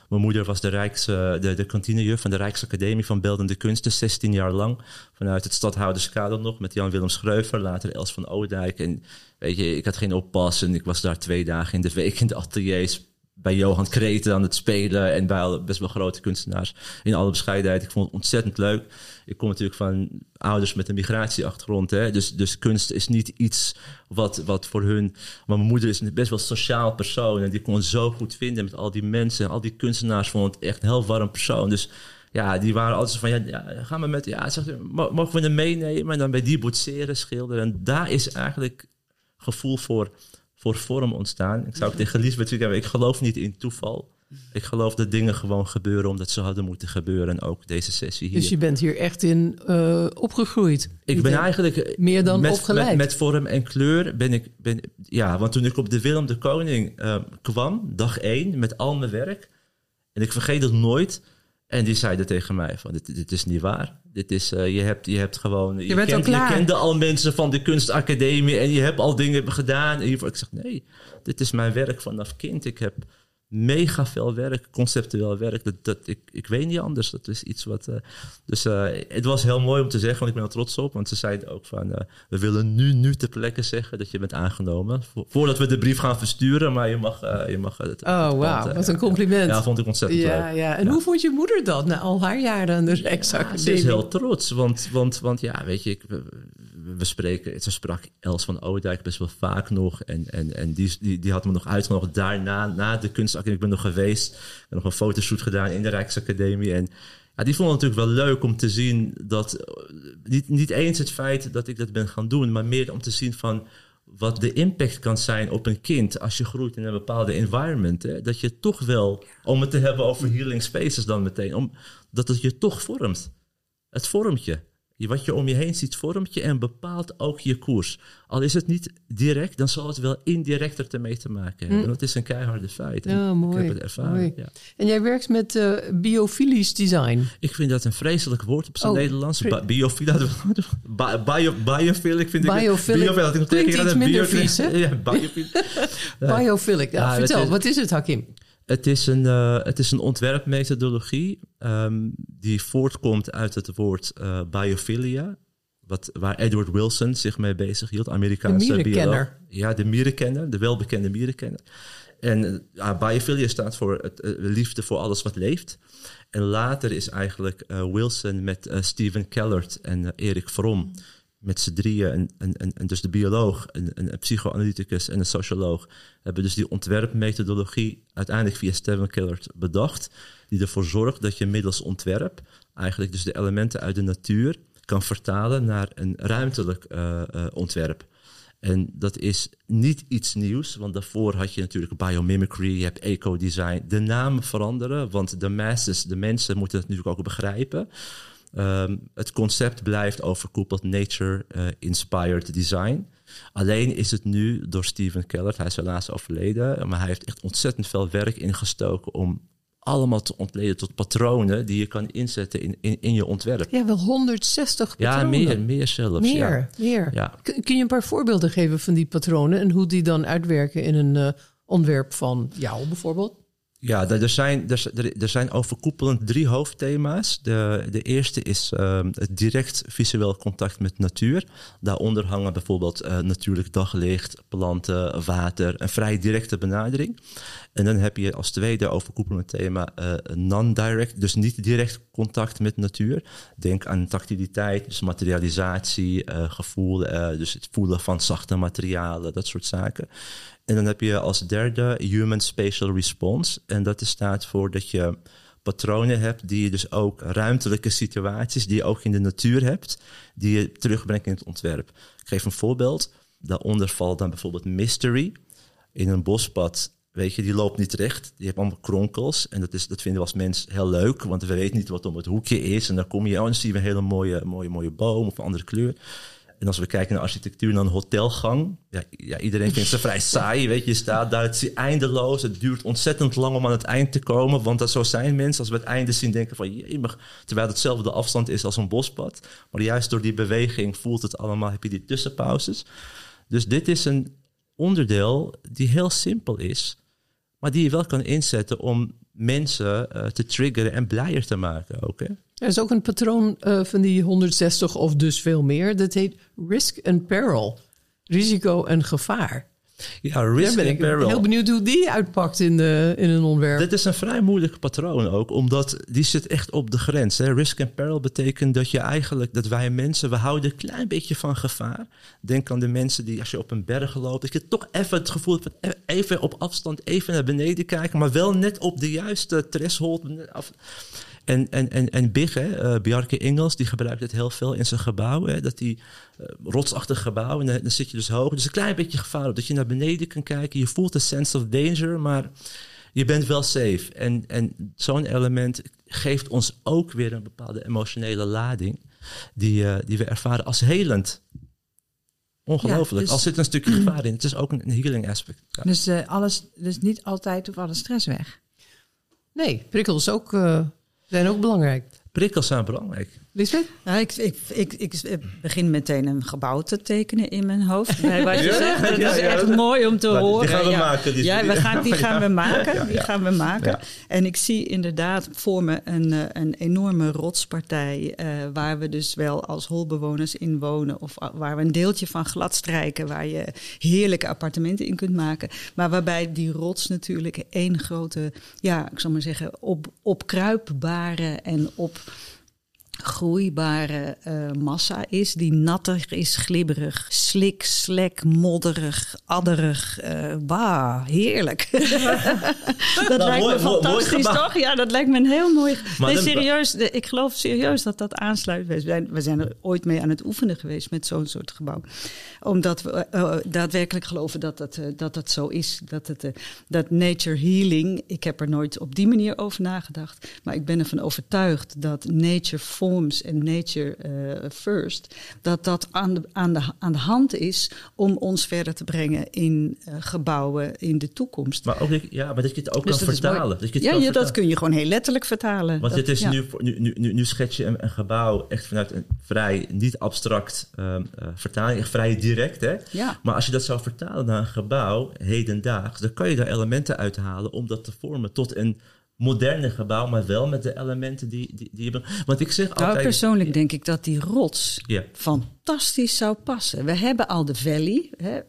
Mijn moeder was de, Rijks, de, de kantinejuf van de Rijksacademie van Beeldende Kunsten, 16 jaar lang. Vanuit het stadhouderskade nog, met Jan-Willem Schreuver, later Els van Oudijk. En weet je, ik had geen oppas en ik was daar twee dagen in de week in de ateliers bij Johan Kreten aan het spelen en bij best wel grote kunstenaars in alle bescheidenheid. Ik vond het ontzettend leuk. Ik kom natuurlijk van ouders met een migratieachtergrond. Hè? Dus, dus kunst is niet iets wat, wat voor hun. Maar mijn moeder is een best wel sociaal persoon en die kon zo goed vinden met al die mensen. Al die kunstenaars vond het echt een heel warm persoon. Dus ja, die waren altijd van, ja, ja gaan we met, ja, zegt, mogen we hem meenemen? En dan bij die boetseren, schilderen. En daar is eigenlijk gevoel voor voor vorm ontstaan. Ik zou ook tegen Lisbeth zeggen, ik geloof niet in toeval. Ik geloof dat dingen gewoon gebeuren omdat ze hadden moeten gebeuren. En ook deze sessie hier. Dus je bent hier echt in uh, opgegroeid? Ik ben eigenlijk... Eh, Meer dan met, opgeleid? Met, met, vorm en kleur ben ik... Ben, ja, want toen ik op de Willem de Koning uh, kwam, dag één, met al mijn werk... En ik vergeet het nooit en die zeiden tegen mij van, dit, dit is niet waar. Dit is, uh, je, hebt, je hebt gewoon... Je, je, kent, je kende al mensen van de kunstacademie en je hebt al dingen gedaan. En ik zeg, nee, dit is mijn werk vanaf kind. Ik heb mega veel werk, conceptueel werk. Dat, dat, ik, ik weet niet anders. Dat is iets wat. Uh, dus uh, het was heel mooi om te zeggen, want ik ben er trots op. Want ze zeiden ook van: uh, we willen nu, nu ter plekke zeggen dat je bent aangenomen. voordat we de brief gaan versturen, maar je mag. je mag het, oh, wauw, wat een compliment. Ja, vond ik ontzettend ja, leuk. Ja. En hoe vond je moeder dat na al haar jaren aan de Rijksacademie? Ja, ze is heel trots, want, want, want ja, weet je, ik, we spreken, ze sprak Els van Oudijk best wel vaak nog. En, en, en die, die, die had me nog uitgenodigd daarna, na de kunstacademie. Ik ben nog geweest. Ik heb nog een fotoshoot gedaan in de Rijksacademie. En ja, die vond het natuurlijk wel leuk om te zien dat, niet, niet eens het feit dat ik dat ben gaan doen, maar meer om te zien van wat de impact kan zijn op een kind als je groeit in een bepaalde environment. Hè? Dat je toch wel, om het te hebben over healing spaces dan meteen, om, dat het je toch vormt. Het vormt je. Wat je om je heen ziet vormt je en bepaalt ook je koers. Al is het niet direct, dan zal het wel indirect ermee te maken hebben. Mm. Dat is een keiharde feit. Ja, mooi. Ik heb het ervaren. Ja. En jij werkt met uh, biofilisch design. Ik vind dat een vreselijk woord op zijn oh, Nederlands. Ba [LAUGHS] biofila, bio, biophilic vind biophilic. ik. Biophilic. Klinkt iets minder vies, hè? [LAUGHS] Ja, biophilic. biophilic. Ja, vertel, wat is het, Hakim? Het is een, uh, het is een ontwerpmethodologie um, die voortkomt uit het woord uh, biophilia. Wat, waar Edward Wilson zich mee bezig hield, Amerikaanse de bioloog. Ja, de mierenkenner, de welbekende mierenkenner. En uh, biophilia staat voor het, liefde voor alles wat leeft. En later is eigenlijk Wilson met Steven Kellert en Erik Fromm met z'n drieën, en, en, en, dus de bioloog, een, een, psychoanalyticus en een socioloog, hebben dus die ontwerpmethodologie uiteindelijk via Steven Killert bedacht, die ervoor zorgt dat je middels ontwerp eigenlijk dus de elementen uit de natuur kan vertalen naar een ruimtelijk uh, uh, ontwerp. En dat is niet iets nieuws, want daarvoor had je natuurlijk biomimicry, je hebt eco-design. De namen veranderen, want de masses, de mensen moeten het natuurlijk ook begrijpen. Um, het concept blijft overkoepeld nature-inspired uh, design. Alleen is het nu door Steven Keller, hij is helaas overleden, maar hij heeft echt ontzettend veel werk ingestoken om allemaal te ontleden tot patronen die je kan inzetten in, in, in je ontwerp. Ja, wel 160 patronen. Ja, meer, meer zelfs. Meer, ja. meer. Ja. Kun je een paar voorbeelden geven van die patronen en hoe die dan uitwerken in een uh, ontwerp van jou bijvoorbeeld? Ja, er zijn, er, er zijn overkoepelend drie hoofdthema's. De, de eerste is uh, het direct visueel contact met natuur. Daaronder hangen bijvoorbeeld uh, natuurlijk daglicht, planten, water, een vrij directe benadering. En dan heb je als tweede overkoepelend thema uh, non-direct, dus niet direct contact met natuur. Denk aan tactiliteit, dus materialisatie, gevoel, dus het voelen van zachte materialen, dat soort zaken. En dan heb je als derde Human Spatial Response. En dat staat voor dat je patronen hebt die je dus ook ruimtelijke situaties, die je ook in de natuur hebt, die je terugbrengt in het ontwerp. Ik geef een voorbeeld. Daaronder valt dan bijvoorbeeld mystery. In een bospad weet je, die loopt niet recht. Die heeft allemaal kronkels. En dat, is, dat vinden we als mens heel leuk, want we weten niet wat om het hoekje is. En dan kom je, oh, dan zie je een hele mooie, mooie, mooie boom of een andere kleur. En als we kijken naar architectuur, naar een hotelgang. Ja, ja, iedereen vindt ze vrij saai. Weet je, je staat daar, het is eindeloos. Het duurt ontzettend lang om aan het eind te komen. Want dat zo zijn mensen. Als we het einde zien, denken van jee, maar terwijl het hetzelfde afstand is als een bospad. Maar juist door die beweging voelt het allemaal, heb je die tussenpauzes. Dus dit is een onderdeel die heel simpel is. Maar die je wel kan inzetten om mensen uh, te triggeren en blijer te maken ook. Er is ook een patroon uh, van die 160 of dus veel meer. Dat heet risk and peril. Risico en gevaar. Ja, risk ben and ik peril. heel benieuwd hoe die uitpakt in, de, in een ontwerp. Dit is een vrij moeilijk patroon ook, omdat die zit echt op de grens. Hè. Risk and peril betekent dat je eigenlijk, dat wij mensen, we houden een klein beetje van gevaar. Denk aan de mensen die als je op een berg loopt, dat je toch even het gevoel hebt van even op afstand, even naar beneden kijken, maar wel net op de juiste threshold. Af. En, en, en, en Big, hè, uh, Bjarke Ingels, die gebruikt het heel veel in zijn gebouw. Hè, dat die uh, rotsachtig gebouw, en dan, dan, zit je dus hoog. Dus een klein beetje gevaar dat je naar beneden kan kijken. Je voelt een sense of danger, maar je bent wel safe. En, en zo'n element geeft ons ook weer een bepaalde emotionele lading, die, uh, die we ervaren als helend. Ongelooflijk. Ja, dus, Als zit een stukje gevaar in. Het is ook een, een healing aspect. Ja. Dus, uh, alles, dus niet altijd of alle stress weg? Nee, prikkels ook, uh, zijn ook belangrijk. Prikkels zijn belangrijk. Lisbeth? Ja, ik, ik, ik, ik, begin meteen een gebouw te tekenen in mijn hoofd. Bij wat je ja? zegt. Dat ja, is echt mooi om te horen. Die gaan we maken. Die ja, we gaan, die gaan we maken. Die gaan we maken. En ik zie inderdaad voor me een, een enorme rotspartij... Uh, waar we dus wel als holbewoners in wonen... of waar we een deeltje van glad strijken... waar je heerlijke appartementen in kunt maken. Maar waarbij die rots natuurlijk één grote... ja, ik zal maar zeggen, op, opkruipbare en op groeibare uh, massa is, die nattig is, glibberig, slik, slek, modderig, adderig. Uh, bah, heerlijk. [LAUGHS] dat nou, lijkt mooi, me fantastisch, toch? Ja, dat lijkt me een heel mooi... Maar nee, serieus, de, ik geloof serieus dat dat aansluit. We zijn, we zijn er ooit mee aan het oefenen geweest met zo'n soort gebouw. Omdat we uh, daadwerkelijk geloven dat dat, dat, dat zo is. Dat, het, dat nature healing, ik heb er nooit op die manier over nagedacht. Maar ik ben ervan overtuigd dat nature forms en nature uh, first, dat dat aan de, aan, de, aan de hand is om ons verder te brengen in uh, gebouwen in de toekomst. Maar ook, ja, maar dat je het ook dus kan vertalen. Dat je het ja, kan ja vertalen. dat kun je gewoon heel letterlijk vertalen. Want dat, dit is ja. nu, nu, nu, nu schets je een, een, gebouw echt vanuit een vrij niet abstract um, uh, vertaling, echt vrij direct. Hè? Ja. Maar als je dat zou vertalen naar een gebouw hedendaags, dan kan je daar elementen uithalen om dat te vormen tot een moderne gebouw, maar wel met de elementen die, die, die je... Want ik zeg nou, altijd... persoonlijk denk ik dat die rots ja. fantastisch zou passen. We hebben al de Valley hè,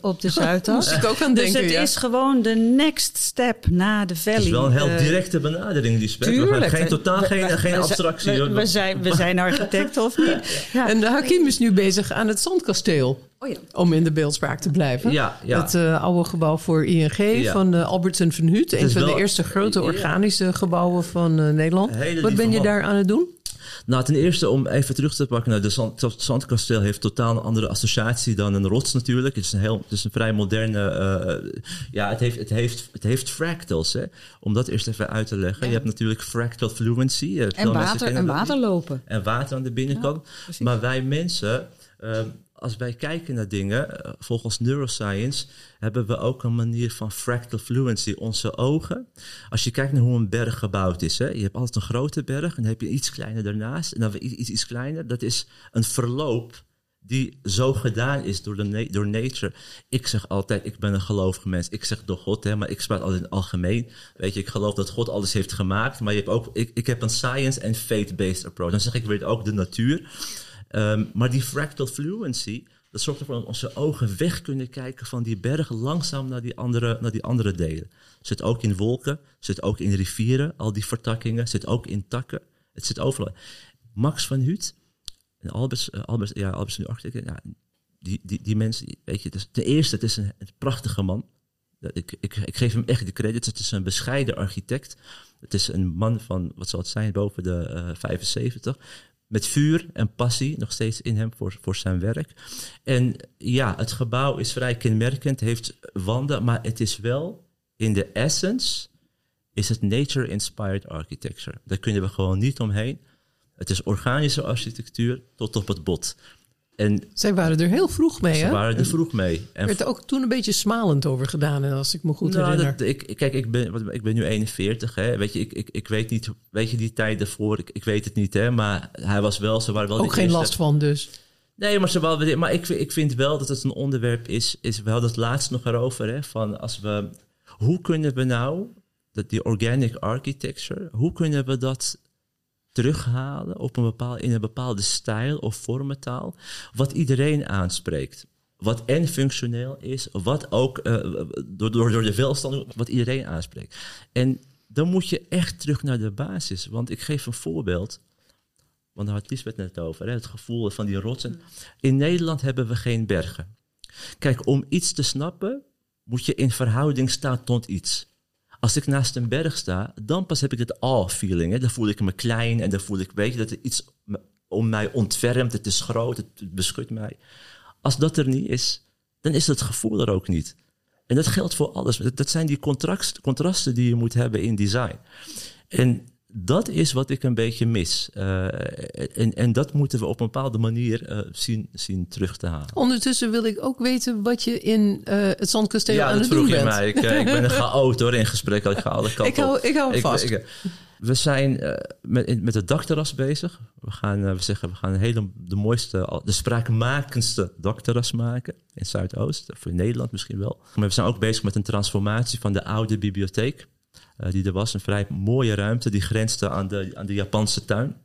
op de [LAUGHS] Zuidas. Moest ik ook aan denken, Dus het ja. is gewoon de next step na de Valley. Het is wel een heel uh, directe benadering, die spek. Tuurlijk. Geen, totaal we, geen, we, geen we, abstractie. We, we, zijn, we zijn architecten of niet? [LAUGHS] Ja. En de Hakim is nu bezig aan het Zandkasteel. Oh ja. Om in de beeldspraak te blijven. Ja, ja. Het uh, oude gebouw voor ING Ja. van uh, Albertsen van Huut. Een van wel- de eerste grote Ja. organische gebouwen van uh, Nederland. Wat ben je man. daar aan het doen? Nou, ten eerste om even terug te pakken naar de zand, het Zandkasteel heeft totaal een andere associatie dan een rots natuurlijk. Het is een, heel, het is een vrij moderne, uh, ja, het heeft, het, heeft, het heeft fractals. Hè? Om dat eerst even uit te leggen. Je hebt natuurlijk fractal fluency. uh, En water, en water lopen. En water aan de binnenkant. maar wij mensen, ehm, als wij kijken naar dingen, eh, volgens neuroscience, hebben we ook een manier van fractal fluency. Onze ogen, als je kijkt naar hoe een berg gebouwd is, hè, je hebt altijd een grote berg en dan heb je iets kleiner daarnaast. En dan weer iets, iets kleiner. Dat is een verloop die zo gedaan is door, de door nature. Ik zeg altijd, ik ben een gelovig mens. Ik zeg door God, hè, maar ik spreek altijd in het algemeen. Weet je, ik geloof dat God alles heeft gemaakt. Maar je hebt ook, ik, ik heb een science en faith-based approach. Dan zeg ik weer ook de natuur. Um, maar die fractal fluency, dat zorgt ervoor dat onze ogen weg kunnen kijken van die bergen langzaam naar die andere, naar die andere delen. Zit ook in wolken, zit ook in rivieren, al die vertakkingen, zit ook in takken. Het zit overal. Max van Huut, en Albers, uh, Albers, ja, Albers nu architect, ja, die, die, die mensen, weet je, is, ten eerste, het is een, een prachtige man. Ik, ik, ik geef hem echt de credits. Het is een bescheiden architect. Het is een man van, wat zal het zijn, boven de eh 75. Met vuur en passie nog steeds in hem voor, voor zijn werk. En ja, het gebouw is vrij kenmerkend, heeft wanden, maar het is wel in de essence is het nature-inspired architecture. Daar kunnen we gewoon niet omheen. Het is organische architectuur tot op het bot. En Zij waren er heel vroeg mee, ze hè? waren er vroeg mee. Er werd er ook toen een beetje smalend over gedaan, en als ik me goed nou, herinner. dat, ik, kijk, ik ben, ik ben nu 41. Hè. Weet je, ik, ik, ik weet niet, weet je die tijd daarvoor, ik, ik weet het niet, hè. Maar hij was wel, ze waren wel ook geen eerste- last van, dus. Nee, maar, ze wel, maar ik, ik vind wel dat het een onderwerp is, is. We hadden het laatst nog erover, hè, van als we. Hoe kunnen we nou, dat die organic architecture, hoe kunnen we dat terughalen op een bepaal, in een bepaalde stijl of vormentaal, wat iedereen aanspreekt? Wat en functioneel is, wat ook eh, door, door, door de welstand, wat iedereen aanspreekt. En dan moet je echt terug naar de basis. Want ik geef een voorbeeld. Want daar had Lisbeth net over, hè, het gevoel van die rotsen. In Nederland hebben we geen bergen. Kijk, om iets te snappen, moet je in verhouding staan tot iets. Als ik naast een berg sta, dan pas heb ik het awe-feeling. hè. Dan voel ik me klein en dan voel ik, weet je, dat er iets om mij ontfermt. Het is groot, het beschut mij. Als dat er niet is, dan is het gevoel er ook niet. En dat geldt voor alles. Dat, dat zijn die contrast, contrasten die je moet hebben in design. En dat is wat ik een beetje mis. Eh, en, en dat moeten we op een bepaalde manier eh, zien, zien terug te halen. Ondertussen wil ik ook weten wat je in eh, het Zandkasteel Ja, aan dat het doen vroeg je bent. mij. Ik, ik ben een chaot hoor in gesprek. Ik ga alle kanten Ik hou, op. ik hou hem vast. Ik- we zijn met, met het dakterras bezig. We gaan, we zeggen, we gaan een hele, de mooiste, de spraakmakendste dakterras maken in Zuidoost. Voor Nederland misschien wel. Maar we zijn ook bezig met een transformatie van de oude bibliotheek. Eh, die er was, een vrij mooie ruimte. Die grensde aan de, aan de Japanse tuin.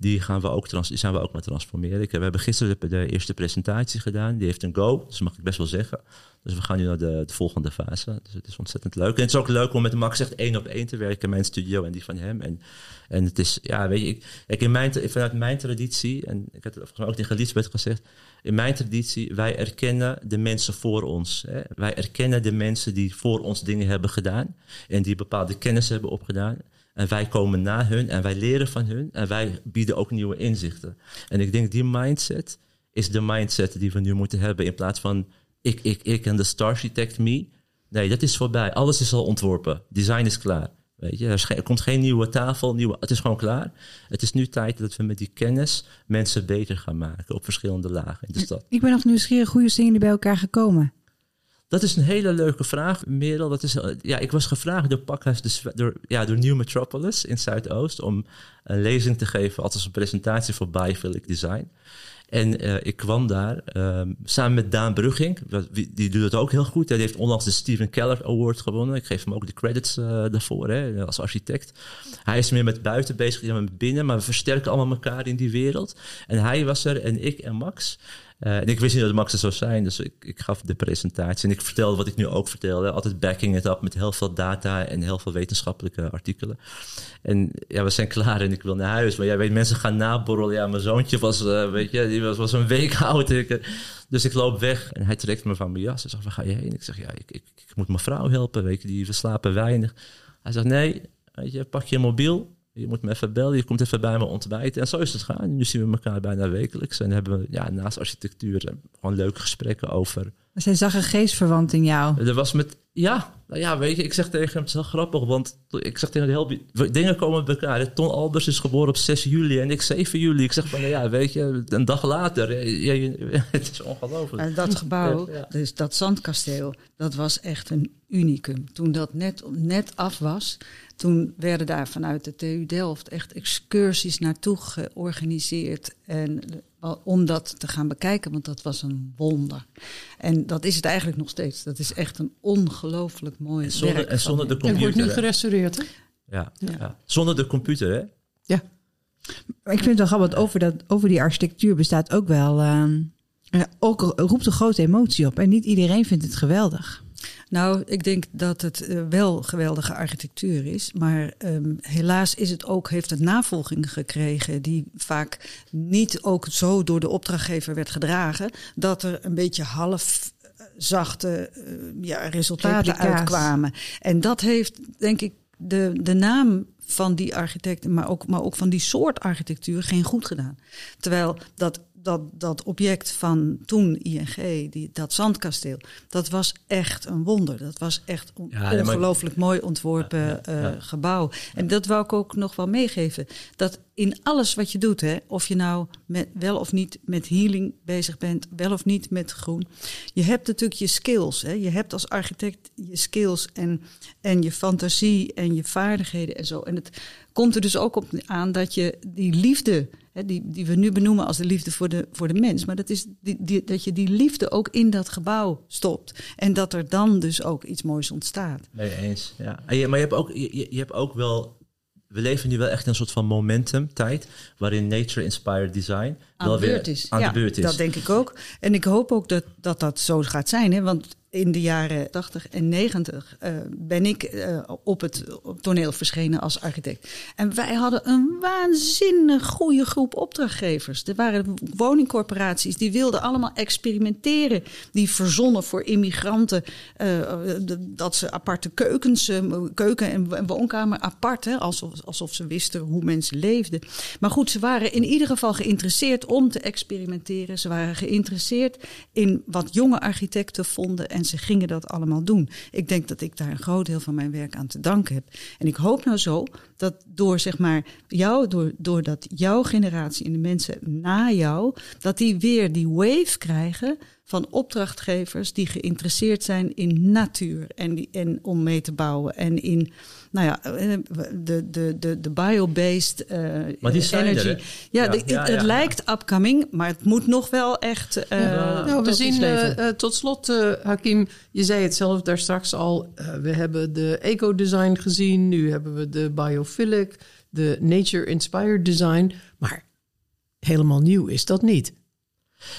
Die, gaan we ook trans, zijn we ook maar transformeren. Ik, we hebben gisteren de, eerste presentatie gedaan. Die heeft een go, dus mag ik best wel zeggen. Dus we gaan nu naar de, de volgende fase. Dus het is ontzettend leuk. En het is ook leuk om met Max echt één op één te werken. Mijn studio en die van hem. En, en het is, ja, weet je, ik, kijk, in mijn, vanuit mijn traditie, en ik heb het ook tegen Lisbeth gezegd. In mijn traditie, wij erkennen de mensen voor ons. Hè. Wij erkennen de mensen die voor ons dingen hebben gedaan. En die bepaalde kennis hebben opgedaan. En wij komen na hun en wij leren van hun. En wij bieden ook nieuwe inzichten. En ik denk die mindset is de mindset die we nu moeten hebben. In plaats van ik, ik, ik en de Starchitect me. Nee, dat is voorbij. Alles is al ontworpen. Design is klaar. Weet je, er, er komt geen nieuwe tafel, nieuwe, het is gewoon klaar. Het is nu tijd dat we met die kennis mensen beter gaan maken op verschillende lagen in de stad. Ik ben nog nieuwsgierig, hoe zijn jullie bij elkaar gekomen? Dat is een hele leuke vraag, Merel. Dat is, eh, ja, ik was gevraagd door Pakhuis, door, ja, door New Metropolis in Zuidoost... om een lezing te geven, althans een presentatie voor Biophilic Design. En eh, ik kwam daar ehm, samen met Daan Brugging. Die doet het ook heel goed. Hij heeft onlangs de Steven Keller Award gewonnen. Ik geef hem ook de credits eh, daarvoor hè, als architect. Hij is meer met buiten bezig dan met binnen. Maar we versterken allemaal elkaar in die wereld. En hij was er en ik en Max. Eh, en ik wist niet dat Max er zou zijn, dus ik, gaf de presentatie. En ik vertelde wat ik nu ook vertelde. Altijd backing it up met heel veel data en heel veel wetenschappelijke artikelen. En ja, we zijn klaar en ik wil naar huis. Maar jij weet, mensen gaan naborrelen. Ja, mijn zoontje was, eh, weet je, die was, was een week [LAUGHS] oud. Ik, eh, dus ik loop weg en hij trekt me van mijn jas. Hij zegt, waar ga je heen? Ik zeg, ja, ik, ik, ik moet mijn vrouw helpen, weet je, die, we slapen weinig. Hij zegt, nee, weet je, pak je mobiel. Je moet me even bellen, je komt even bij me ontbijten. En zo is het gaan. Nu zien we elkaar bijna wekelijks. En hebben we ja, naast architectuur eh, gewoon leuke gesprekken over. Zij zag een geestverwant in jou. Er was met, ja, nou ja, weet je, ik zeg tegen hem, het is heel grappig, want ik zeg tegen we- dingen komen bij elkaar. Ton Albers is geboren op 6 juli en ik 7 juli. Ik zeg van, nou ja, weet je, een dag later, ja, [LAUGHS] het is ongelooflijk. En dat gebouw, ja. dus dat zandkasteel, dat was echt een unicum. Toen dat net, net af was, toen werden daar vanuit de TU Delft echt excursies naartoe georganiseerd. En, eh, om dat te gaan bekijken, want dat was een wonder. En dat is het eigenlijk nog steeds. Dat is echt een ongelooflijk mooi En zonder, werk en zonder de En het wordt computer. nu gerestaureerd, hè? Ja, Ja. ja. Zonder de computer, hè? Maar ik vind het wel grappig, want over, dat, over die architectuur bestaat ook wel... ehm, ja, ook roept een grote emotie op. En niet iedereen vindt het geweldig. Nou, ik denk dat het eh, wel geweldige architectuur is. Maar ehm, helaas is het ook, heeft het navolging gekregen. die vaak niet ook zo door de opdrachtgever werd gedragen. dat er een beetje half eh, zachte eh, ja, resultaten Replica's. uitkwamen. En dat heeft, denk ik, de, de naam van die architecten, maar ook, maar ook van die soort architectuur geen goed gedaan. Terwijl dat, dat, dat object van toen ING, die, dat zandkasteel, dat was echt een wonder. Dat was echt een Ja, nee, maar- ongelooflijk mooi ontworpen Ja, ja, ja. eh, gebouw. En dat wou ik ook nog wel meegeven. Dat in alles wat je doet, hè, of je nou met, wel of niet met healing bezig bent, wel of niet met groen. Je hebt natuurlijk je skills. Hè. Je hebt als architect je skills en, en je fantasie en je vaardigheden en zo. En het komt er dus ook op aan dat je die liefde, hè, die, die we nu benoemen als de liefde voor de, voor de mens, maar dat is die, die, dat je die liefde ook in dat gebouw stopt. En dat er dan dus ook iets moois ontstaat. Nee, eens. Ja. Maar je hebt, ook, je- je hebt ook wel. We leven nu wel echt in een soort van momentum tijd. waarin nature-inspired design. Aan de beurt is. Aan ja, de beurt is. Dat denk ik ook. En ik hoop ook dat dat, dat zo gaat zijn. Hè? Want in de jaren 80 en 90 eh, ben ik eh, op het toneel verschenen als architect. En wij hadden een waanzinnig goede groep opdrachtgevers. Er waren woningcorporaties die wilden allemaal experimenteren. Die verzonnen voor immigranten eh, dat ze aparte keukens, keuken en woonkamer apart, hè, alsof, alsof ze wisten hoe mensen leefden. Maar goed, ze waren in ieder geval geïnteresseerd om te experimenteren. Ze waren geïnteresseerd in wat jonge architecten vonden en ze gingen dat allemaal doen. Ik denk dat ik daar een groot deel van mijn werk aan te danken heb. En ik hoop nou zo dat door zeg maar jou, door, doordat jouw generatie en de mensen na jou, dat die weer die wave krijgen van opdrachtgevers die geïnteresseerd zijn in natuur en, die, en om mee te bouwen en in nou ja, eh, de, de, de, de bio-based eh, Maar die zijn er, energy. hè? ja, Ja, de- ja, het ja. lijkt upcoming, maar het moet nog wel echt. eh nou, we zien tot slot, eh, Hakim, je zei het zelf daar straks al. we hebben de eco-design gezien, nu hebben we de biophilic, de nature-inspired design. Maar helemaal nieuw is dat niet.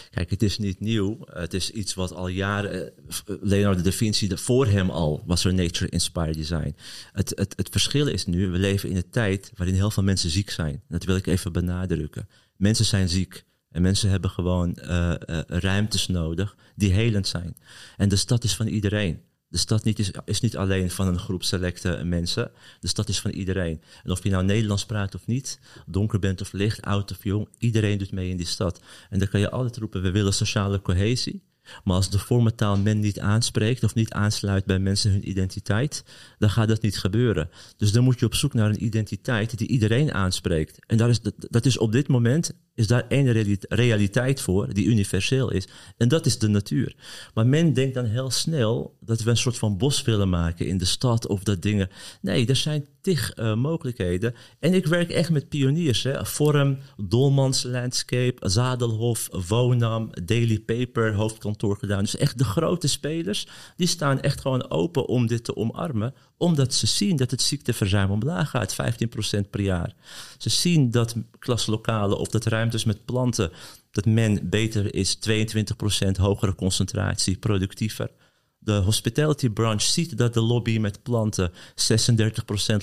Kijk, het is niet nieuw. Het is iets wat al jaren. eh, Leonardo da Vinci, voor hem al, was er nature-inspired design. Het, het, het verschil is nu, we leven in een tijd waarin heel veel mensen ziek zijn. Dat wil ik even benadrukken. Mensen zijn ziek. En mensen hebben gewoon eh, eh, ruimtes nodig die helend zijn. En de stad is van iedereen. De stad niet is, is niet alleen van een groep selecte mensen. De stad is van iedereen. En of je nou Nederlands praat of niet, donker bent of licht, oud of jong, iedereen doet mee in die stad. En dan kan je altijd roepen, we willen sociale cohesie. Maar als de vormentaal men niet aanspreekt of niet aansluit bij mensen hun identiteit, dan gaat dat niet gebeuren. Dus dan moet je op zoek naar een identiteit die iedereen aanspreekt. En daar is, dat, dat is op dit moment is daar één reali- realiteit voor die universeel is. En dat is de natuur. Maar men denkt dan heel snel dat we een soort van bos willen maken in de stad of dat dingen. Nee, er zijn tig eh, mogelijkheden. En ik werk echt met pioniers. Hè. Vorm, Dolmans Landscape, Zadelhof, Wonam, Daily Paper, hoofdkantoor gedaan. Dus echt de grote spelers, die staan echt gewoon open om dit te omarmen. Omdat ze zien dat het ziekteverzuim omlaag gaat, 15% per jaar. Ze zien dat klaslokalen of dat ruimtes met planten, dat men beter is, 22% hogere concentratie, productiever. De hospitality branch ziet dat de lobby met planten 36%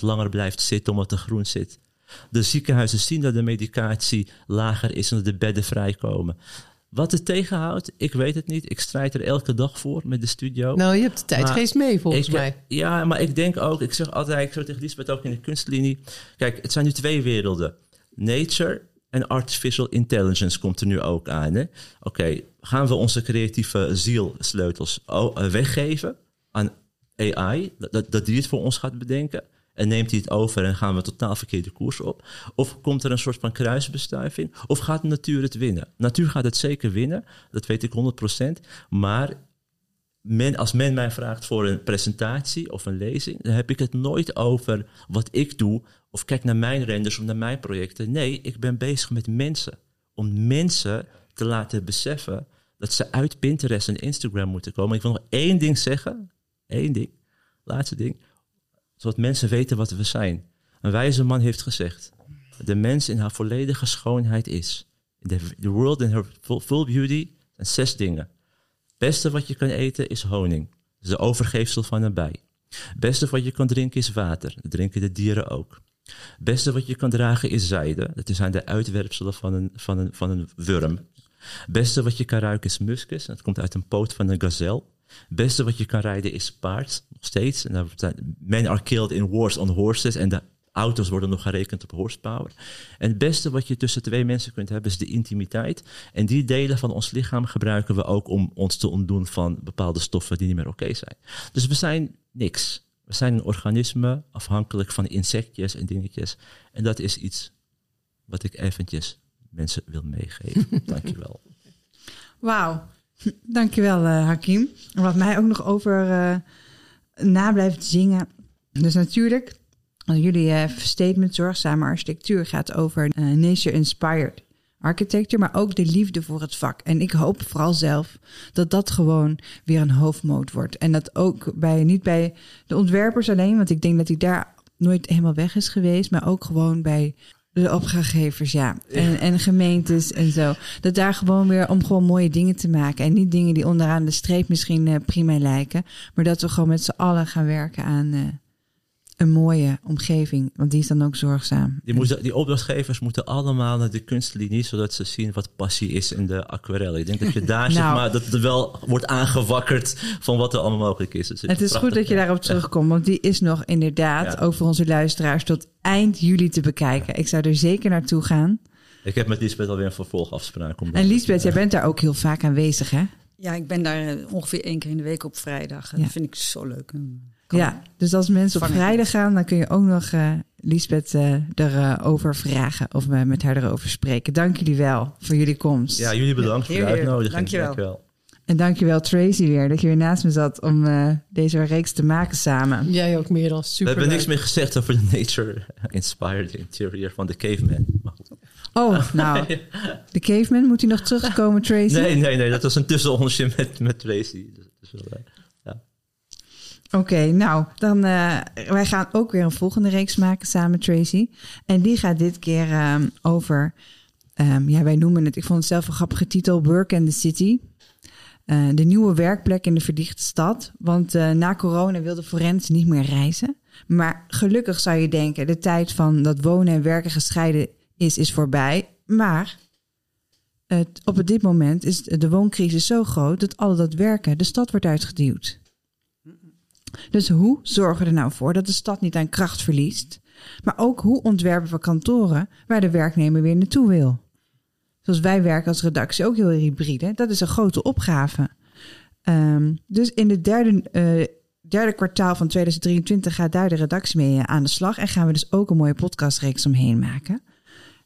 langer blijft zitten omdat er groen zit. De ziekenhuizen zien dat de medicatie lager is en dat de bedden vrijkomen. Wat het tegenhoudt, ik weet het niet. Ik strijd er elke dag voor met de studio. Nou, je hebt de tijdgeest mee volgens Ik- mij. Ja, maar ik denk ook, ik zeg altijd, ik zeg tegen Lisbeth ook in de kunstlinie. Kijk, het zijn nu twee werelden. Nature en artificial intelligence komt er nu ook aan. Oké, gaan we onze creatieve zielsleutels o- eh, weggeven aan AI, dat, dat, dat die het voor ons gaat bedenken? En neemt hij het over en gaan we totaal verkeerde koers op? Of komt er een soort van kruisbestuiving? Of gaat de natuur het winnen? Natuur gaat het zeker winnen, dat weet ik 100%. Maar men, als men mij vraagt voor een presentatie of een lezing, dan heb ik het nooit over wat ik doe. Of kijk naar mijn renders of naar mijn projecten. Nee, ik ben bezig met mensen. Om mensen te laten beseffen dat ze uit Pinterest en Instagram moeten komen. Ik wil nog één ding zeggen. Eén ding. Laatste ding. Zodat mensen weten wat we zijn. Een wijze man heeft gezegd. De mens in haar volledige schoonheid is. The, world in her full, beauty zijn zes dingen. Beste wat je kan eten is honing. De overgeefsel van een bij. Beste wat je kan drinken is water. Dat drinken de dieren ook. Beste wat je kan dragen is zijde. Dat zijn de uitwerpselen van een, van een, van een wurm. Beste wat je kan ruiken is muskus. Dat komt uit een poot van een gazel. Beste wat je kan rijden is paard. Nog steeds. En daar men are killed in wars on horses. En de Auto's worden nog gerekend op horsepower. En het beste wat je tussen twee mensen kunt hebben is de intimiteit. En die delen van ons lichaam gebruiken we ook om ons te ontdoen van bepaalde stoffen die niet meer oké zijn. Dus we zijn niks. We zijn een organisme afhankelijk van insectjes en dingetjes. En dat is iets wat ik eventjes mensen wil meegeven. [LAUGHS] Dankjewel. Wauw. Dankjewel, uh, Hakim. Wat mij ook nog over uh, na blijft zingen. Dus natuurlijk, jullie uh, statement zorgzame architectuur gaat over nature-inspired architecture, maar ook de liefde voor het vak. En ik hoop vooral zelf dat dat gewoon weer een hoofdmoot wordt. En dat ook bij, niet bij de ontwerpers alleen, want ik denk dat hij daar nooit helemaal weg is geweest, maar ook gewoon bij de opdrachtgevers, ja. En, en gemeentes en zo. Dat daar gewoon weer om gewoon mooie dingen te maken. En niet dingen die onderaan de streep misschien uh, prima lijken. Maar dat we gewoon met z'n allen gaan werken aan uh, een mooie omgeving. Want die is dan ook zorgzaam. Die, moeten, die opdrachtgevers moeten allemaal naar de kunstlinie, zodat ze zien wat passie is in de aquarellen. Ik denk dat je [LAUGHS] daar nou, zeg maar, dat er wel wordt aangewakkerd van wat er allemaal mogelijk is. Dus het is goed dat je daarop terugkomt, want die is nog inderdaad ja. over onze luisteraars tot eind juli te bekijken. Ik zou er zeker naartoe gaan. Ik heb met Lisbeth alweer een vervolgafspraak. Om en Lisbeth, jij bent daar ook heel vaak aanwezig, hè? Ja, ik ben daar ongeveer één keer in de week op vrijdag. Ja. Dat vind ik zo leuk ja, dus als mensen op vrijdag gaan, dan kun je ook nog uh, Lisbeth uh, erover uh, vragen of we met haar erover spreken. Dank jullie wel voor jullie komst. Ja, jullie bedankt voor de uitnodiging. Dankjewel. Dankjewel. En dankjewel Tracy weer, dat je weer naast me zat om uh, deze reeks te maken samen. Jij ook meer dan super. We hebben niks meer gezegd over de nature-inspired interior van de caveman. Oh, nou, [LAUGHS] de caveman, moet hij nog terugkomen Tracy? Nee, nee, nee, dat was een tussenondertje met, met Tracy. Dus, dus, Oké, nou, dan uh, wij gaan ook weer een volgende reeks maken samen, Tracy. En die gaat dit keer um, over, um, ja, wij noemen het, ik vond het zelf een grappige titel, Work and the City. Uh, de nieuwe werkplek in de verdichte stad. Want uh, na corona wilde Forens niet meer reizen. Maar gelukkig zou je denken, de tijd van dat wonen en werken gescheiden is, is voorbij. Maar het, op dit moment is de wooncrisis zo groot dat al dat werken de stad wordt uitgeduwd. Dus hoe zorgen we er nou voor dat de stad niet aan kracht verliest? Maar ook hoe ontwerpen we kantoren waar de werknemer weer naartoe wil? Zoals wij werken als redactie ook heel hybride, dat is een grote opgave. Um, dus in het derde, uh, derde kwartaal van 2023 gaat daar de redactie mee aan de slag. En gaan we dus ook een mooie podcastreeks omheen maken.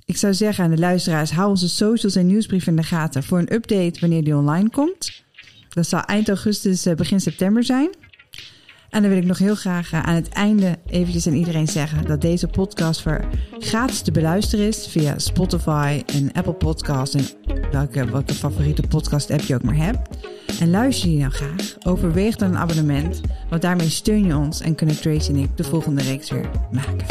Ik zou zeggen aan de luisteraars, hou onze socials en nieuwsbrief in de gaten voor een update wanneer die online komt. Dat zal eind augustus, uh, begin september zijn. En dan wil ik nog heel graag eh, aan het einde eventjes aan iedereen zeggen dat deze podcast voor gratis te beluisteren is via Spotify en Apple Podcasts en welke, welke favoriete podcast app je ook maar hebt. En luister je nou graag, overweeg dan een abonnement, want daarmee steun je ons en kunnen Tracy en ik de volgende reeks weer maken.